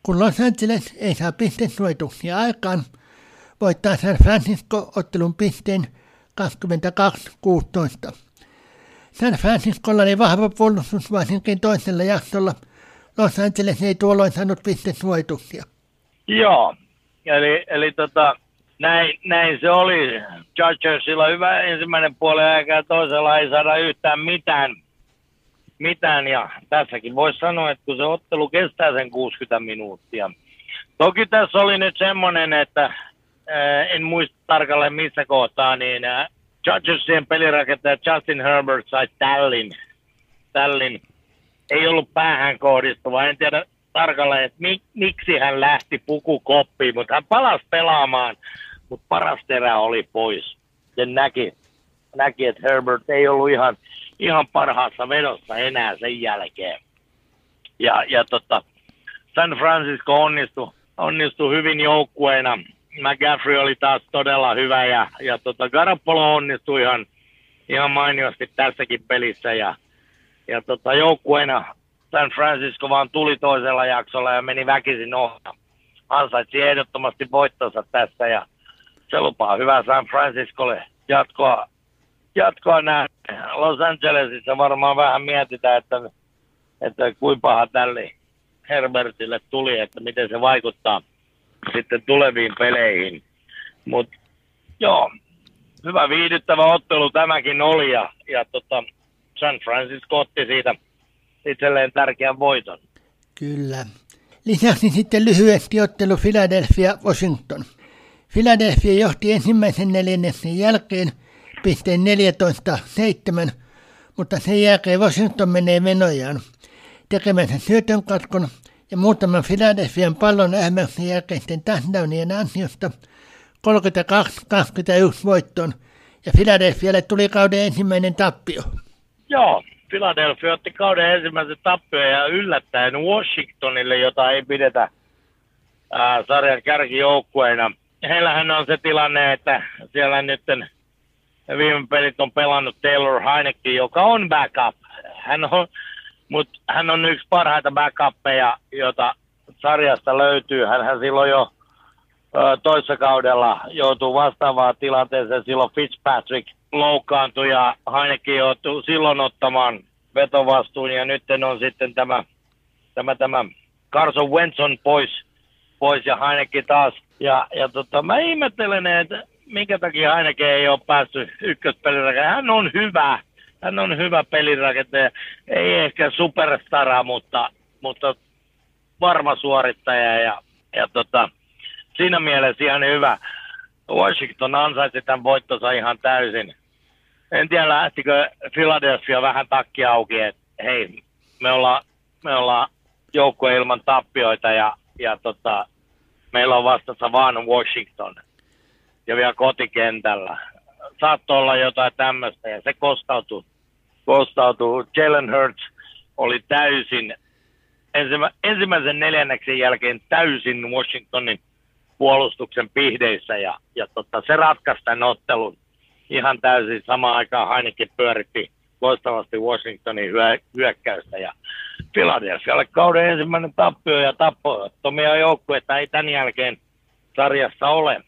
Kun Los Angeles ei saa pistesuojituksia aikaan, voittaa San Francisco ottelun pisteen 22-16. San Franciscolla oli vahva puolustus varsinkin toisella jaksolla. Los Angeles ei tuolloin saanut pistesuojituksia. Joo, eli, eli tota, näin, näin se oli. Chargersilla hyvä ensimmäinen puolen aika ja toisella ei saada yhtään mitään. Mitään. Ja tässäkin voisi sanoa, että kun se ottelu kestää sen 60 minuuttia. Toki tässä oli nyt semmoinen, että en muista tarkalleen missä kohtaa, niin Chargersien pelirakentaja Justin Herbert sai tällin. tällin. Ei ollut päähän kohdistuva. En tiedä tarkalleen, että mik, miksi hän lähti pukukoppiin, mutta hän palasi pelaamaan, mutta paras terä oli pois. Sen näki, näki että Herbert ei ollut ihan, ihan parhaassa vedossa enää sen jälkeen. Ja, ja tota, San Francisco onnistui, onnistui hyvin joukkueena. McGaffrey oli taas todella hyvä ja, ja tota Garoppolo onnistui ihan, ihan mainiosti tässäkin pelissä ja, ja tota, joukkueena San Francisco vaan tuli toisella jaksolla ja meni väkisin ohjaan. Ansaitsi ehdottomasti voittonsa tässä ja se lupaa hyvää San Franciscolle jatkoa, jatkoa näin. Los Angelesissa varmaan vähän mietitään, että, että kuinka paha tälle Herbertille tuli, että miten se vaikuttaa sitten tuleviin peleihin. Mutta joo, hyvä viihdyttävä ottelu tämäkin oli ja, ja tota, San Francisco otti siitä itselleen tärkeän voiton. Kyllä. Lisäksi sitten lyhyesti ottelu Philadelphia-Washington. Philadelphia johti ensimmäisen neljänneksen jälkeen pisteen 14-7, mutta sen jälkeen Washington menee menojaan tekemänsä syötön katkon ja muutaman Philadelphian pallon ähmäyksen jälkeisten touchdownien ansiosta 32-21 voittoon ja Philadelphialle tuli kauden ensimmäinen tappio. Joo, Philadelphia otti kauden ensimmäisen tappioon ja yllättäen Washingtonille, jota ei pidetä ää, sarjan kärkijoukkueena. Heillähän on se tilanne, että siellä nyt viime pelit on pelannut Taylor Heineke, joka on backup. Hän on, mutta hän on yksi parhaita backuppeja, jota sarjasta löytyy. Hän silloin jo toissa kaudella joutuu vastaavaan tilanteeseen. Silloin Fitzpatrick loukkaantui ja Heineke joutui silloin ottamaan vetovastuun ja nyt on sitten tämä, tämä, tämä Carson Wenson pois, pois ja Heineke taas. Ja, ja tota, mä ihmettelen, että minkä takia Heineke ei ole päässyt ykköspelirakentajaksi. Hän on hyvä, hän on hyvä pelirakentaja. Ei ehkä superstara, mutta, mutta varma suorittaja ja, ja tota, siinä mielessä ihan hyvä. Washington ansaitsi tämän voittonsa ihan täysin en tiedä lähtikö Philadelphia vähän takki auki, että hei, me ollaan, me ollaan joukkue ilman tappioita ja, ja tota, meillä on vastassa vaan Washington ja vielä kotikentällä. Saattoi olla jotain tämmöistä ja se kostautui. kostautui. Jalen Hurts oli täysin ensimmä, ensimmäisen neljänneksen jälkeen täysin Washingtonin puolustuksen pihdeissä ja, ja tota, se ratkaisi tämän ottelun ihan täysin samaan aikaan ainakin pyöritti loistavasti Washingtonin hyö, hyökkäystä ja Philadelphialle kauden ensimmäinen tappio ja tappottomia joukkueita ei tämän jälkeen sarjassa ole.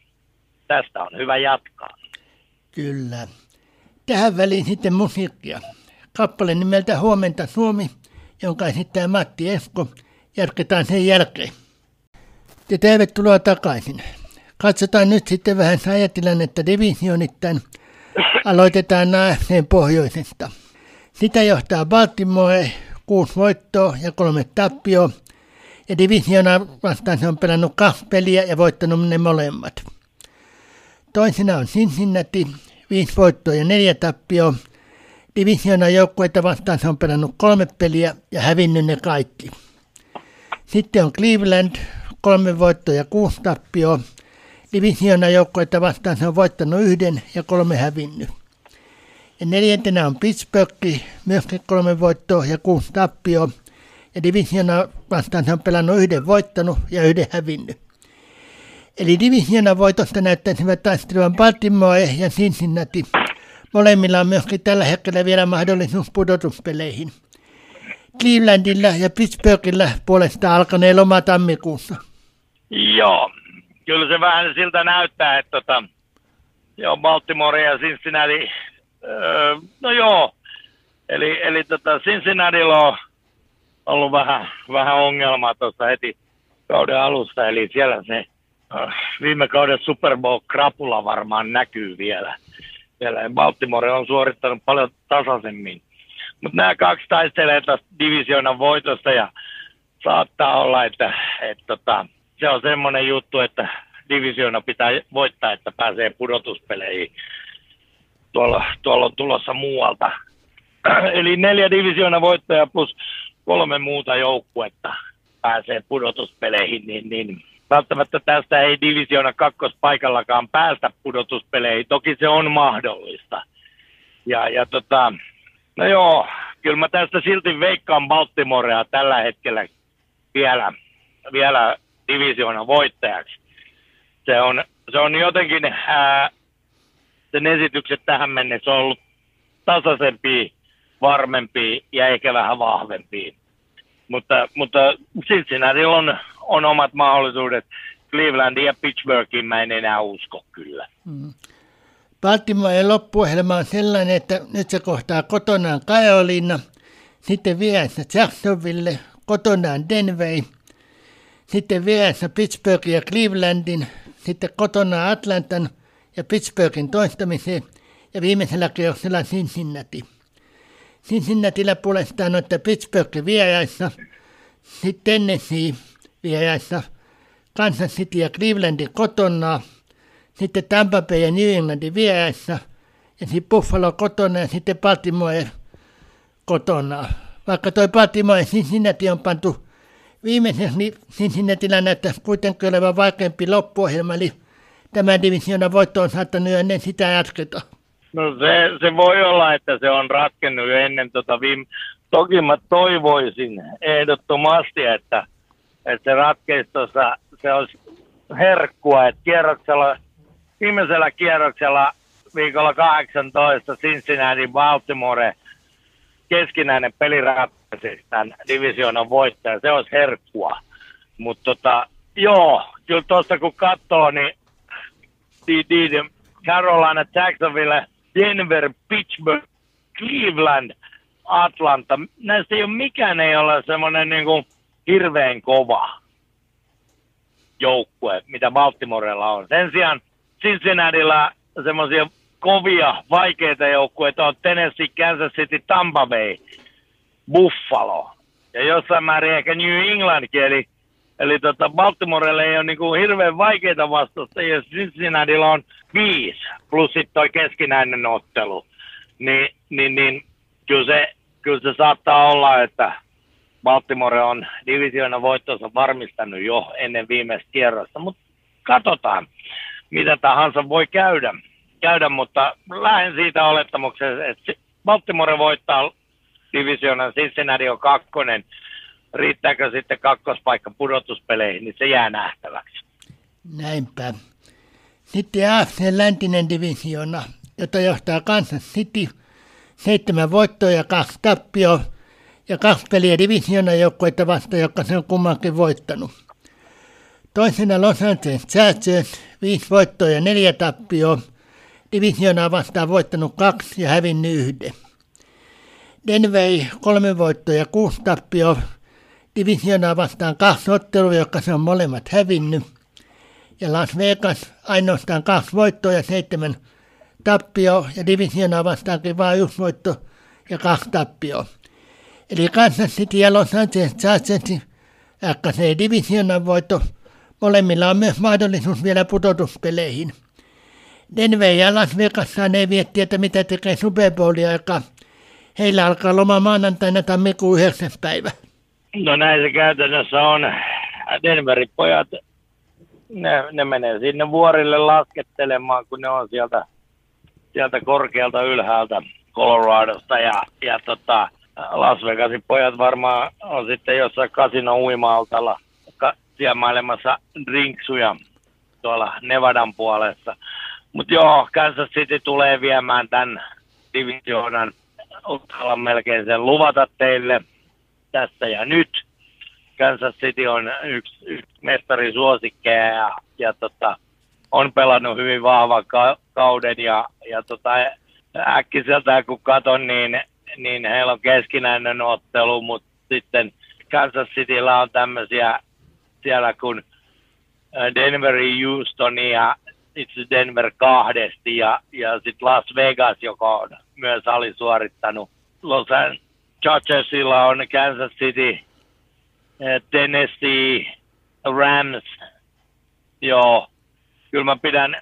Tästä on hyvä jatkaa. Kyllä. Tähän väliin sitten musiikkia. Kappale nimeltä Huomenta Suomi jonka esittää Matti Esko. Jatketaan sen jälkeen. Ja tervetuloa takaisin. Katsotaan nyt sitten vähän ajatilannetta divisionittain. Aloitetaan AFCn pohjoisesta. Sitä johtaa Baltimore, kuusi voittoa ja kolme tappioa. Ja divisiona vastaan se on pelannut kaksi peliä ja voittanut ne molemmat. Toisena on Cincinnati, viisi voittoa ja neljä tappioa. Divisiona joukkueita vastaan se on pelannut kolme peliä ja hävinnyt ne kaikki. Sitten on Cleveland, kolme voittoa ja kuusi tappioa. Divisiona joukkueita vastaan se on voittanut yhden ja kolme hävinnyt. Ja neljäntenä on Pittsburgh, myöskin kolme voittoa ja kuusi tappioa. Ja divisiona vastaan se on pelannut yhden voittanut ja yhden hävinnyt. Eli divisiona voitosta näyttäisivät taistelevan Baltimore ja Cincinnati. Molemmilla on myöskin tällä hetkellä vielä mahdollisuus pudotuspeleihin. Clevelandilla ja Pittsburghilla puolestaan alkanee loma tammikuussa. Joo, kyllä se vähän siltä näyttää, että tota, joo, Baltimore ja Cincinnati, öö, no joo, eli, eli tota Cincinnatilla on ollut vähän, vähän ongelmaa tuossa heti kauden alussa, eli siellä se viime kauden Super Bowl-krapula varmaan näkyy vielä. vielä. Baltimore on suorittanut paljon tasaisemmin. Mutta nämä kaksi taistelee tästä divisioonan voitosta ja saattaa olla, että et, tota, se on semmoinen juttu, että divisioona pitää voittaa, että pääsee pudotuspeleihin. Tuolla, tuolla on tulossa muualta. [CLEARS THROAT] Eli neljä divisioona voittoja plus kolme muuta joukkuetta pääsee pudotuspeleihin, niin, niin välttämättä tästä ei divisiona kakkospaikallakaan päästä pudotuspeleihin. Toki se on mahdollista. Ja, ja tota, no joo, kyllä mä tästä silti veikkaan Baltimorea tällä hetkellä vielä, vielä divisiona voittajaksi. Se on, se on jotenkin, ää, sen esitykset tähän mennessä on ollut tasaisempi, varmempi ja ehkä vähän vahvempi. Mutta, mutta Cincinnatilla on, on omat mahdollisuudet. Clevelandin ja Pittsburghin mä en enää usko kyllä. Mm. Baltimoren loppuohjelma on sellainen, että nyt se kohtaa kotonaan Carolina, sitten vieressä Jacksonville, kotonaan Denver, sitten vieressä Pittsburgh ja Clevelandin, sitten kotona Atlantan ja Pittsburghin toistamiseen ja viimeisellä kierroksella Cincinnati. Cincinnatilla puolestaan on, että Pittsburgh vieraissa, sitten Tennessee vieraissa, Kansas City ja Clevelandin kotona, sitten Tampa Bay ja New Englandin vieraissa, ja sitten Buffalo kotona ja sitten Baltimore kotona. Vaikka toi Baltimore Cincinnati on pantu viimeiseksi, niin Cincinnatilla näyttää kuitenkin olevan vaikeampi loppuohjelma, eli tämä divisiona voitto on saattanut ennen sitä jatketa. No se, se voi olla, että se on ratkennut jo ennen tota viime... Toki mä toivoisin ehdottomasti, että, että se ratkeisi tuossa, se olisi herkkua, että kierroksella, viimeisellä kierroksella viikolla 18 Cincinnati Baltimore keskinäinen peli ratkaisi tämän divisioonan voittaja. Se olisi herkkua. Mutta tota, joo, kyllä tuosta kun katsoo, niin Carolina, Jacksonville – Denver, Pittsburgh, Cleveland, Atlanta. Näistä ei ole mikään ei ole semmoinen niin kuin hirveän kova joukkue, mitä Baltimorella on. Sen sijaan Cincinnatilla semmoisia kovia, vaikeita joukkueita on Tennessee, Kansas City, Tampa Bay, Buffalo. Ja jossain määrin ehkä New Englandkin, eli, eli tota Baltimorelle ei ole niin kuin hirveän vaikeita vastustajia. Cincinnatilla on viisi, plus sitten toi keskinäinen ottelu, niin, niin, niin kyllä, se, kyllä se saattaa olla, että Baltimore on divisioona voittonsa varmistanut jo ennen viimeistä kierrosta, mutta katsotaan, mitä tahansa voi käydä, käydä mutta lähden siitä olettamuksesta, että Baltimore voittaa divisioonan, Cincinnati on kakkonen, riittääkö sitten kakkospaikka pudotuspeleihin, niin se jää nähtäväksi. Näinpä. Sitten AFC läntinen divisiona, jota johtaa Kansas City, seitsemän voittoa ja kaksi tappioa ja kaksi peliä divisiona joukkueita vasta, joka se on kummankin voittanut. Toisena Los Angeles Chargers, viisi voittoa ja neljä tappioa. Divisionaa vastaan voittanut kaksi ja hävinnyt yhden. Denver kolme voittoa ja kuusi tappio. Divisionaa vastaan kaksi ottelua, jotka se on molemmat hävinnyt. Ja Las Vegas ainoastaan kaksi voittoa ja seitsemän tappio. Ja divisionaa vastaankin vain yksi voitto ja kaksi tappio. Eli Los Angeles Chargersin FKC Divisionan voitto. Molemmilla on myös mahdollisuus vielä pudotuspeleihin. Denver ja Las Vegas ne viettiä, että mitä tekee Super joka heillä alkaa loma maanantaina tammikuun 9. päivä. No näin se käytännössä on. Denverin pojat, ne, ne menee sinne vuorille laskettelemaan, kun ne on sieltä, sieltä korkealta ylhäältä Coloradosta ja, ja tota, Las Vegasin pojat varmaan on sitten jossain kasino uimaaltalla ka- siemailemassa drinksuja tuolla Nevadan puolessa. Mutta joo, Kansas City tulee viemään tämän divisioonan. Uskallan melkein sen luvata teille tässä ja nyt. Kansas City on yksi, yksi mestarisuosikkeja ja, ja tota, on pelannut hyvin vahvan ka- kauden ja, ja tota, äkkiseltä kun katon, niin, niin heillä on keskinäinen ottelu, mutta sitten Kansas Cityllä on tämmöisiä siellä kuin Denveri, Houston ja itse Denver kahdesti ja, ja sitten Las Vegas, joka on myös alisuorittanut. Los Chargersilla on Kansas City, Tennessee, Rams. Joo, kyllä mä pidän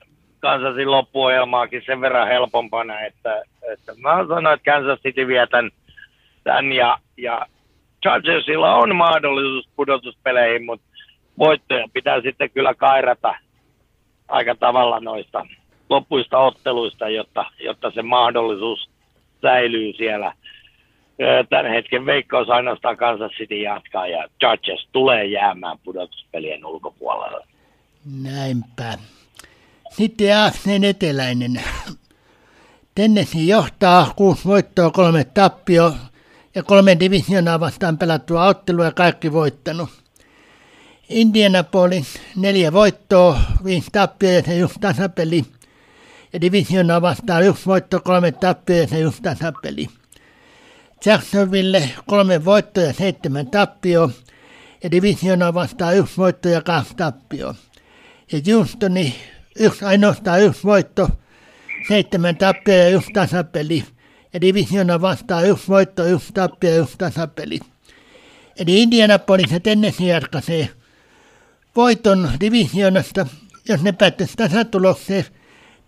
Kansasin loppuohjelmaakin sen verran helpompana, että, että mä sanoin, että Kansas City vie tämän, tämän ja, ja Chargersilla on mahdollisuus pudotuspeleihin, mutta voittoja pitää sitten kyllä kairata aika tavalla noista loppuista otteluista, jotta, jotta se mahdollisuus säilyy siellä. Tämän hetken veikkaus ainoastaan Kansas City jatkaa ja Chargers tulee jäämään pudotuspelien ulkopuolelle. Näinpä. Sitten AFCn eteläinen. Tennessee johtaa kuusi voittoa, kolme tappio ja kolme divisionaa vastaan pelattua ottelua ja kaikki voittanut. Indianapolis neljä voittoa, viisi tappia ja se just tasapeli. Ja divisionaa vastaan yksi voitto, kolme tappia ja se just tasapeli. Jacksonville kolme voittoa ja seitsemän tappio. Ja divisionaa vastaan yksi voitto ja kaksi tappio. Ja Houstoni yksi, ainoastaan yksi voitto, seitsemän tappia ja yksi tasapeli. Ja divisiona vastaan yksi voitto, yksi tappia ja yksi tasapeli. Eli Indianapolis ja Tennessee jatkaisee voiton divisionasta, jos ne päättäisi tasatulokseen.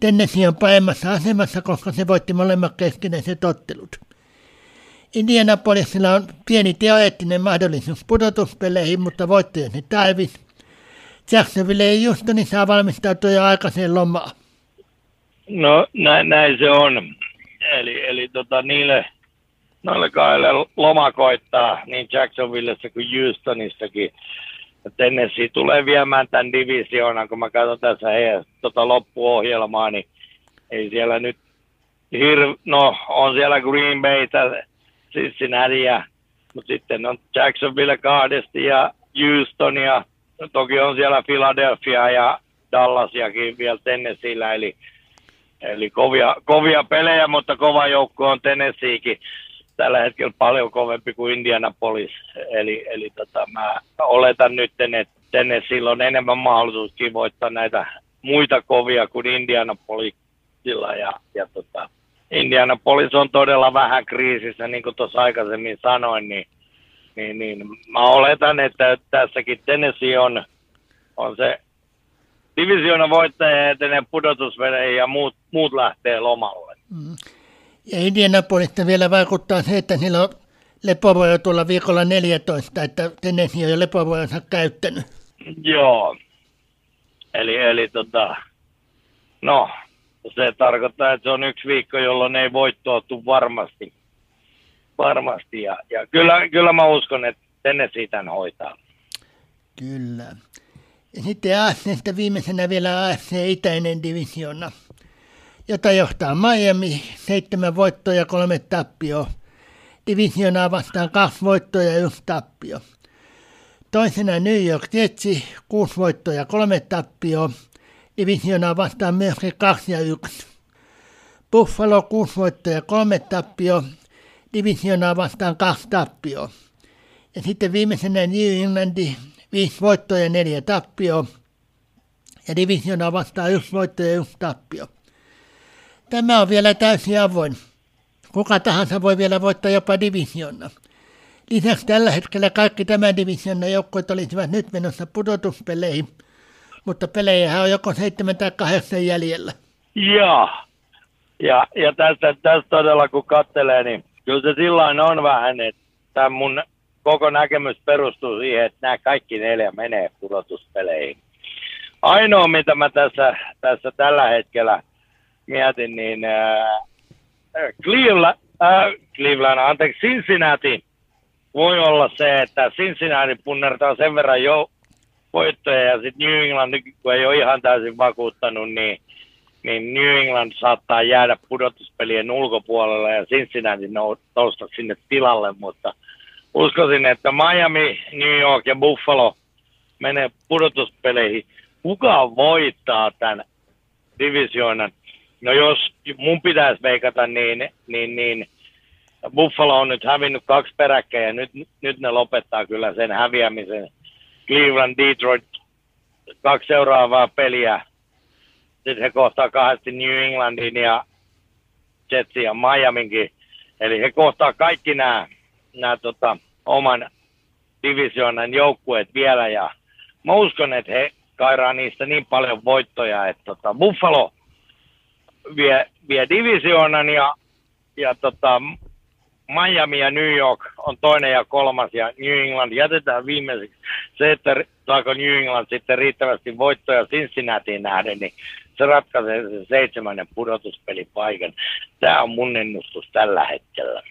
Tennessee on paremmassa asemassa, koska se voitti molemmat keskinäiset ottelut. Indianapolisilla on pieni teoreettinen mahdollisuus pudotuspeleihin, mutta voittoja se tarvisi. Jacksonville ei just niin saa valmistautua jo aikaiseen lomaan. No näin, näin se on. Eli, eli tota, niille, noille kahdelle loma koittaa niin Jacksonvillessä kuin Houstonissakin. Tennessee tulee viemään tämän divisioonan, kun mä katson tässä heidän tota loppuohjelmaa, niin ei siellä nyt hir... no on siellä Green Baytä, Cincinnati, mutta sitten on Jacksonville kahdesti ja Houston ja toki on siellä Philadelphia ja Dallasiakin vielä Tennesseellä, eli, eli kovia, kovia pelejä, mutta kova joukko on Tennesseekin tällä hetkellä paljon kovempi kuin Indianapolis. Eli, eli tota, mä oletan nyt, että Tennesseellä on enemmän mahdollisuus voittaa näitä muita kovia kuin Indianapolisilla. Ja, ja tota, Indianapolis on todella vähän kriisissä, niin kuin tuossa aikaisemmin sanoin, niin, niin, niin mä oletan, että tässäkin Tennessee on, on se divisioona voittaja etenee pudotusveleihin ja muut, muut lähtee lomalle. Mm. Ja Indianapolista vielä vaikuttaa se, että niillä on lepovoja tulla viikolla 14, että Tennessee on jo lepovojansa käyttänyt. Joo. Eli, eli tota, no, se tarkoittaa, että se on yksi viikko, jolloin ei voittoa tule varmasti. Varmasti. Ja, ja kyllä, kyllä mä uskon, että Tennessee tämän hoitaa. Kyllä. Ja sitten AFCstä viimeisenä vielä AFC Itäinen divisiona jota johtaa Miami, seitsemän voittoa ja kolme tappio. Divisionaa vastaan kaksi voittoa ja yksi tappio. Toisena New York Jetsi, kuusi voittoa ja kolme tappio. Divisionaa vastaan myöskin kaksi ja yksi. Buffalo, kuusi voittoa ja kolme tappio. Divisioonaa vastaan kaksi tappioa. Ja sitten viimeisenä New Englandi viisi voittoa ja neljä tappioa. Ja divisioonaa vastaan yksi voitto ja yksi tappio. Tämä on vielä täysin avoin. Kuka tahansa voi vielä voittaa jopa divisiona. Lisäksi tällä hetkellä kaikki tämän divisionan joukkueet olisivat nyt menossa pudotuspeleihin, mutta pelejä on joko seitsemän tai kahdeksan jäljellä. Joo. Ja, ja tästä, tästä todella kun katselee, niin kyllä se silloin on vähän, että mun koko näkemys perustuu siihen, että nämä kaikki neljä menee pudotuspeleihin. Ainoa, mitä mä tässä, tässä tällä hetkellä mietin, niin äh, Cleveland, äh, Cleveland, anteeksi, Cincinnati voi olla se, että Cincinnati punnertaa sen verran jo voittoja ja sitten New England, kun ei ole ihan täysin vakuuttanut, niin, niin New England saattaa jäädä pudotuspelien ulkopuolelle ja Cincinnati nousta sinne tilalle, mutta uskoisin, että Miami, New York ja Buffalo menee pudotuspeleihin. Kuka voittaa tämän divisioonan? No jos mun pitäisi veikata, niin, niin, niin Buffalo on nyt hävinnyt kaksi peräkkäin ja nyt, nyt ne lopettaa kyllä sen häviämisen. Cleveland, Detroit, kaksi seuraavaa peliä. Sitten he kohtaa kahdesti New Englandin ja Jetsin ja Miaminkin. Eli he kohtaa kaikki nämä, nämä tota, oman divisioonan joukkueet vielä. Ja mä uskon, että he kairaa niistä niin paljon voittoja, että tota, Buffalo vie, vie divisioonan ja, ja tota, Miami ja New York on toinen ja kolmas ja New England jätetään viimeiseksi. Se, että saako New England sitten riittävästi voittoja Cincinnatiin nähden, niin se ratkaisee sen seitsemännen pudotuspelipaikan. Tämä on mun ennustus tällä hetkellä.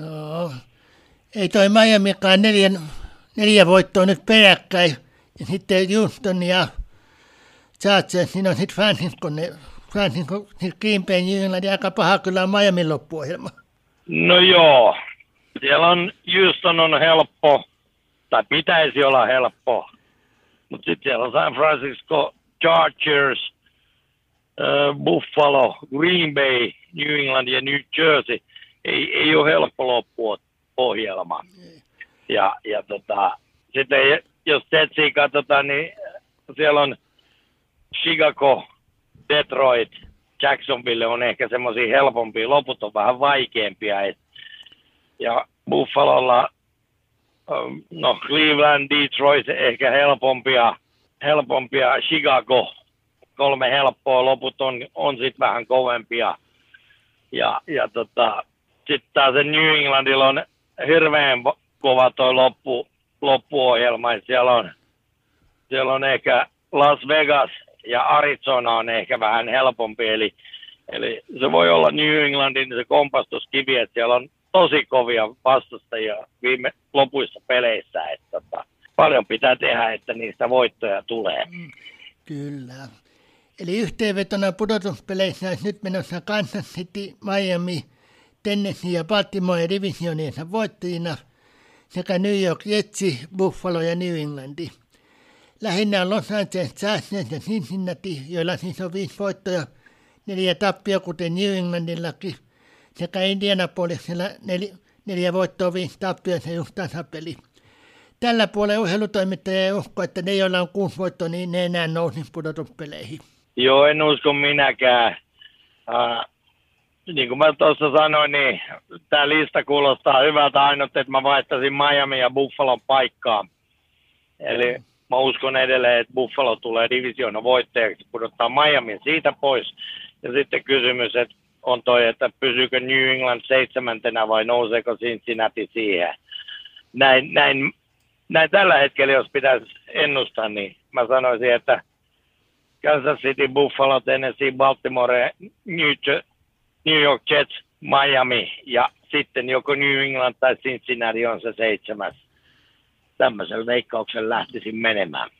Joo. Ei toi Miamikaan neljä, neljä voittoa nyt peräkkäin. Ja sitten Houston ja Chargers, niin on sitten Francisco, ne, Francisco, siis Green Bay, England, aika paha kyllä on Miamin loppuohjelma. No joo, siellä on Houston on helppo, tai pitäisi olla helppo, mutta sitten siellä on San Francisco Chargers, äh, Buffalo, Green Bay, New England ja New Jersey. Ei, ei ole helppo loppuohjelma. Ja, ja tota, sitten jos Tetsia katsotaan, niin siellä on Chicago, Detroit, Jacksonville on ehkä semmoisia helpompia, loput on vähän vaikeampia. Et, ja Buffalolla, ähm, no Cleveland, Detroit ehkä helpompia, helpompia, Chicago kolme helppoa, loput on, on sitten vähän kovempia. Ja, ja tota, sitten se New Englandilla on hirveän kova toi loppu, loppuohjelma, siellä on, siellä on ehkä Las Vegas ja Arizona on ehkä vähän helpompi, eli, eli se voi olla New Englandin se kompastuskivi, että siellä on tosi kovia vastustajia viime lopuissa peleissä, että tota, paljon pitää tehdä, että niistä voittoja tulee. Mm, kyllä. Eli yhteenvetona pudotuspeleissä olisi nyt menossa Kansas City, Miami, Tennessee ja Baltimore divisioniensa voittajina sekä New York Jetsi, Buffalo ja New Englandi. Lähinnä on Los Angeles Chargers ja Cincinnati, joilla siis on viisi voittoja, neljä tappia, kuten New Englandillakin, sekä Indianapolisilla nel, neljä voittoa, viisi tappia, se just tasapeli. Tällä puolella urheilutoimittaja ei usko, että ne, joilla on kuusi voittoa, niin ne enää nousi pudotuspeleihin. Joo, en usko minäkään. Uh, niin kuin mä tuossa sanoin, niin tämä lista kuulostaa hyvältä ainut, että mä vaihtaisin Miami ja Buffalon paikkaa. Eli mä uskon edelleen, että Buffalo tulee divisioona voittajaksi, pudottaa Miami siitä pois. Ja sitten kysymys että on toi, että pysyykö New England seitsemäntenä vai nouseeko Cincinnati siihen. Näin, näin, näin tällä hetkellä, jos pitäisi ennustaa, niin mä sanoisin, että Kansas City, Buffalo, Tennessee, Baltimore, New York Jets, Miami ja sitten joko New England tai Cincinnati on se seitsemäs tämmöisellä veikkauksella lähtisin menemään.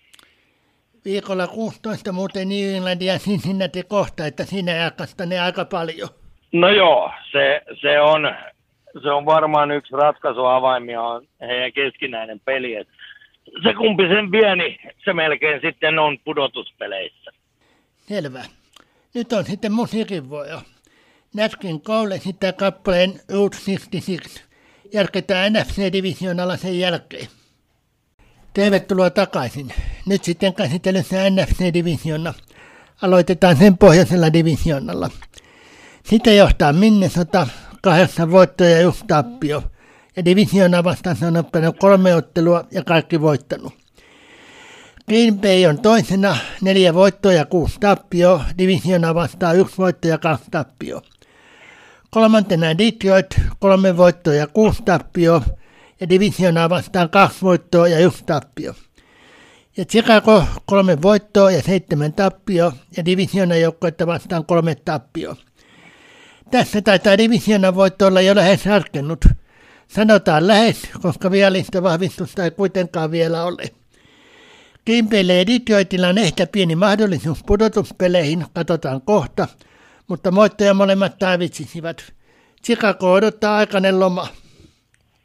Viikolla 16 muuten New Englandia Cincinnati kohta, että siinä jakasta ne aika paljon. No joo, se, se, on, se on varmaan yksi ratkaisuavaimia on heidän keskinäinen peli. Et se kumpi sen pieni, se melkein sitten on pudotuspeleissä. Selvä. Nyt on sitten musiikin vuoro. Näskin Cole sitä kappaleen Route 66 jatketaan NFC-divisioonalla sen jälkeen. Tervetuloa takaisin. Nyt sitten käsittelyssä NFC-divisiona. Aloitetaan sen pohjoisella divisioonalla. Sitä johtaa Minnesota, kahdeksan voittoa ja yksi tappio. Ja divisiona vastaan on ottanut kolme ottelua ja kaikki voittanut. Green Bay on toisena, neljä voittoa ja kuusi tappio. Divisiona vastaan yksi voitto ja kaksi tappio. Kolmantena Detroit, kolme voittoa ja kuusi tappio. Ja divisiona vastaan kaksi voittoa ja yksi tappio. Ja Chicago kolme voittoa ja seitsemän tappio. Ja divisiona joukkoita vastaan kolme tappio. Tässä taitaa divisiona voitto olla jo lähes harkennut. Sanotaan lähes, koska viallista vahvistusta ei kuitenkaan vielä ole. Kimpeille Detroitilla on ehkä pieni mahdollisuus pudotuspeleihin, katsotaan kohta, mutta moittoja molemmat tarvitsisivat. Chicago odottaa aikainen loma.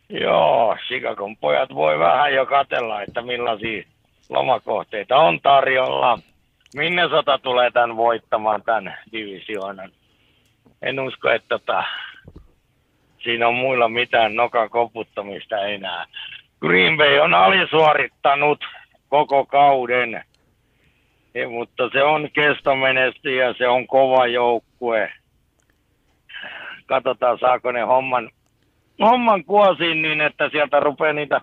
Joo, Chicagon pojat voi vähän jo katella, että millaisia lomakohteita on tarjolla. Minnesota tulee tämän voittamaan tämän divisioonan. En usko, että tota, siinä on muilla mitään nokan koputtamista enää. Green Bay on alisuorittanut koko kauden, ja, mutta se on kestomenesty ja se on kova joukkue. Katsotaan, saako ne homman, homman kuosiin niin, että sieltä rupeaa niitä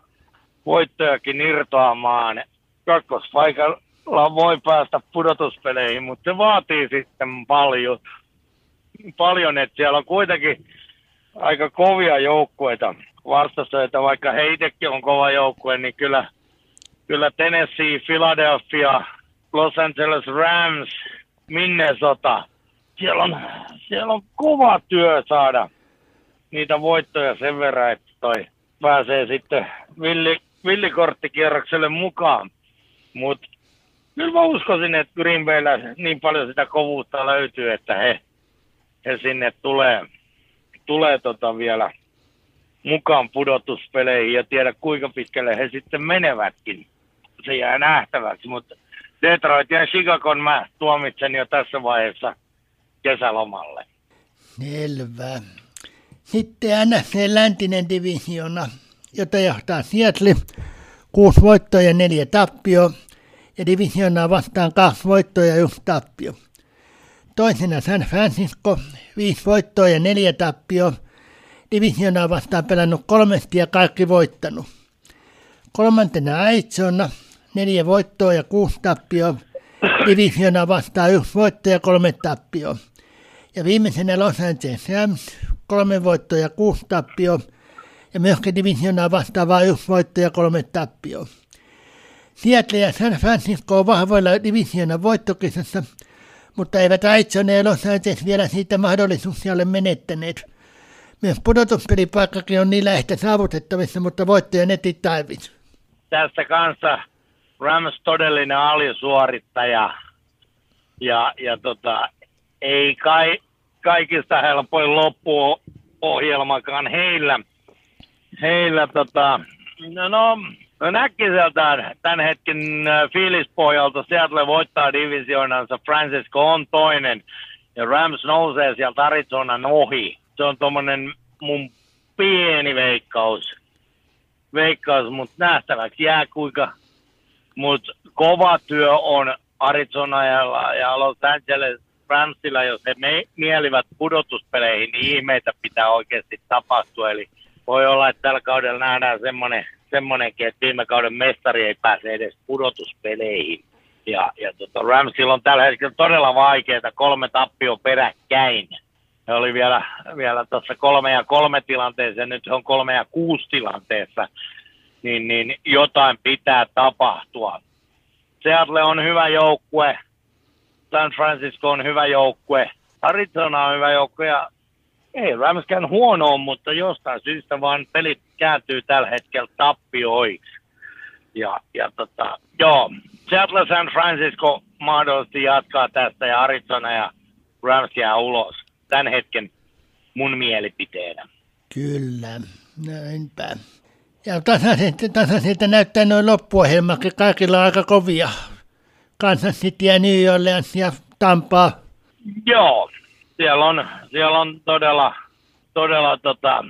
voittojakin irtoamaan. Kakkospaikalla voi päästä pudotuspeleihin, mutta se vaatii sitten paljon, paljon että siellä on kuitenkin aika kovia joukkueita vastassa, että vaikka heitekin on kova joukkue, niin kyllä, kyllä Tennessee, Philadelphia, Los Angeles Rams, Minnesota, siellä on, siellä on kova työ saada niitä voittoja sen verran, että toi pääsee sitten villi, villikorttikierrokselle mukaan. Mutta kyllä mä uskoisin, että Green Bayllä niin paljon sitä kovuutta löytyy, että he, he sinne tulee, tulee tota vielä mukaan pudotuspeleihin ja tiedä kuinka pitkälle he sitten menevätkin. Se jää nähtäväksi, mutta Detroit ja Chicago mä tuomitsen jo tässä vaiheessa kesälomalle. Selvä. Sitten NFC läntinen divisiona, jota johtaa Seattle, kuusi voittoa ja neljä tappio, ja divisionaa vastaan kaksi voittoa ja yksi tappio. Toisena San Francisco, viisi voittoa ja neljä tappio, divisionaa vastaan pelannut kolmesti ja kaikki voittanut. Kolmantena Arizona, neljä voittoa ja kuusi tappio, divisiona vastaan yksi voitto ja kolme tappio. Ja viimeisenä Los Angeles Rams, kolme voittoa ja kuusi tappio, ja myöskin divisionaa vastaan vain yksi voitto ja kolme tappio. Seattle ja San Francisco on vahvoilla divisionan voittokisassa, mutta eivät Los Angeles vielä siitä mahdollisuuksia ole menettäneet. Myös pudotuspelipaikkakin on niillä ehkä saavutettavissa, mutta voittoja netit tarvitsee. Tästä kanssa Rams todellinen alisuorittaja ja, ja tota, ei kai, kaikista helpoin loppuohjelmakaan heillä. Heillä tota, no, no, no näkkiseltään tämän hetken äh, fiilispohjalta Seattle voittaa divisioonansa, Francisco on toinen ja Rams nousee sieltä Arizonan ohi. Se on tuommoinen mun pieni veikkaus, veikkaus mutta nähtäväksi jää kuinka mutta kova työ on Arizona ja, ja Los Angeles Ramsilla, jos he me, mielivät pudotuspeleihin, niin ihmeitä pitää oikeasti tapahtua. Eli voi olla, että tällä kaudella nähdään semmoinen, semmoinenkin, että viime kauden mestari ei pääse edes pudotuspeleihin. Ja, ja tota, Ramsilla on tällä hetkellä todella vaikeaa, kolme tappio peräkkäin. He oli vielä, vielä tuossa kolme ja kolme tilanteessa, nyt he on kolme ja kuusi tilanteessa niin, niin jotain pitää tapahtua. Seattle on hyvä joukkue, San Francisco on hyvä joukkue, Arizona on hyvä joukkue ja ei Ramskään huonoa, mutta jostain syystä vaan pelit kääntyy tällä hetkellä tappioiksi. Ja, ja tota, joo, Seattle San Francisco mahdollisesti jatkaa tästä ja Arizona ja Rams jää ulos. Tämän hetken mun mielipiteenä. Kyllä, näinpä. Ja tasaisilta, tasaisilta näyttää noin loppuohjelmakin. Kaikilla on aika kovia. Kansas City ja New Orleans ja Tampaa. Joo, siellä on, siellä on todella, todella tota,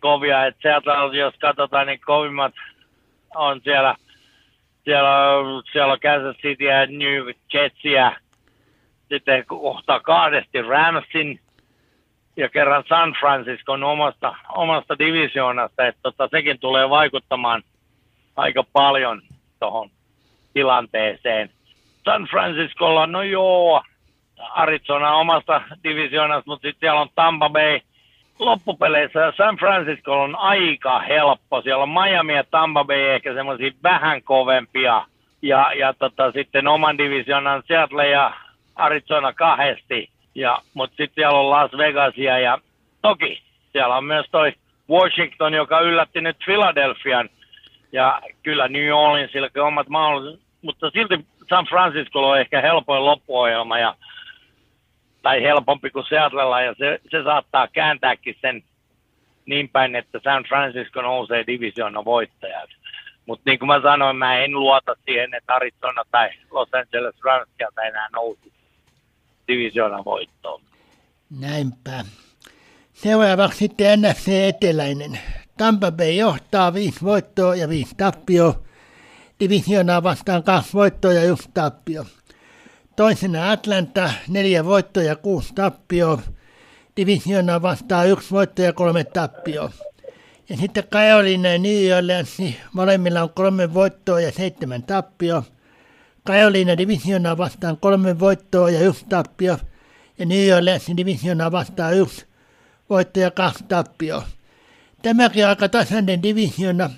kovia. Et sieltä, jos katsotaan, niin kovimmat on siellä, siellä, siellä on Kansas City ja New Jetsiä. Sitten kohta kahdesti Ramsin ja kerran San Franciscon omasta, omasta divisioonasta, että tota, sekin tulee vaikuttamaan aika paljon tuohon tilanteeseen. San Franciscolla, no joo, Arizona omasta divisioonasta, mutta sitten siellä on Tampa Bay. Loppupeleissä San Francisco on aika helppo. Siellä on Miami ja Tampa Bay ehkä semmoisia vähän kovempia. Ja, ja tota, sitten oman divisioonan Seattle ja Arizona kahdesti. Ja, mutta sitten siellä on Las Vegasia ja toki siellä on myös toi Washington, joka yllätti nyt Philadelphian. Ja kyllä New Orleansilla omat mahdollisuudet, mutta silti San Francisco on ehkä helpoin loppuohjelma ja tai helpompi kuin Seattlella, ja se, se saattaa kääntääkin sen niin päin, että San Francisco nousee divisioonan voittajaksi. Mutta niin kuin mä sanoin, mä en luota siihen, että Arizona tai Los Angeles Rams sieltä enää nousi divisioonan voittoon. Näinpä. Seuraavaksi sitten NFC Eteläinen. Tampa Bay johtaa viisi voittoa ja viisi tappio. Divisioonaa vastaan kaksi voittoa ja yksi tappio. Toisena Atlanta, neljä voittoa ja kuusi tappio. Divisiona vastaa yksi voitto ja kolme tappio. Ja sitten Carolina ja New Orleans, niin molemmilla on kolme voittoa ja seitsemän tappio. Carolina divisiona vastaan kolme voittoa ja yksi tappio. Ja New Orleans divisiona vastaa yksi voitto ja kaksi tappio. Tämäkin aika tasainen divisiona.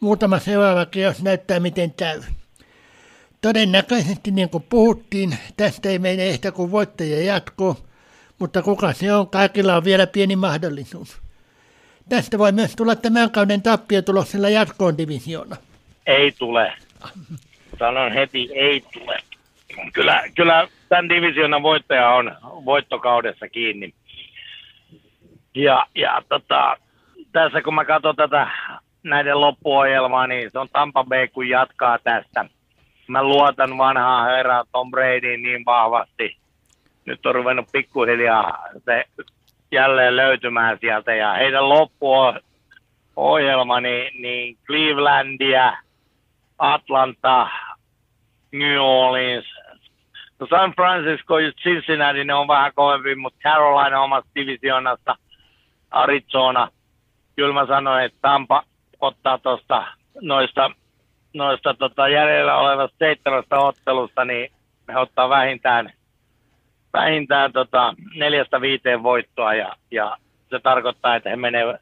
Muutama seuraava kierros näyttää miten käy. Todennäköisesti, niin kuin puhuttiin, tästä ei mene ehkä kuin voittaja jatko, mutta kuka se on, kaikilla on vielä pieni mahdollisuus. Tästä voi myös tulla tämän kauden tappiotuloksella jatkoon divisioona. Ei tule. Sanon heti, ei tule. Kyllä, kyllä tämän divisioonan voittaja on voittokaudessa kiinni. Ja, ja tota, tässä kun mä katson tätä näiden loppuohjelmaa, niin se on Tampa Bay, kun jatkaa tästä – mä luotan vanhaa herraa Tom Bradyin niin vahvasti. Nyt on ruvennut pikkuhiljaa se jälleen löytymään sieltä. Ja heidän loppuohjelma, niin, niin Clevelandia, Atlanta, New Orleans, no San Francisco ja Cincinnati, ne on vähän kovempi, mutta Carolina omasta divisionasta, Arizona. Kyllä mä sanoin, että Tampa ottaa tuosta noista noista tota, jäljellä olevasta seitsemästä ottelusta, niin he ottaa vähintään, vähintään tota, neljästä viiteen voittoa ja, ja se tarkoittaa, että he menee,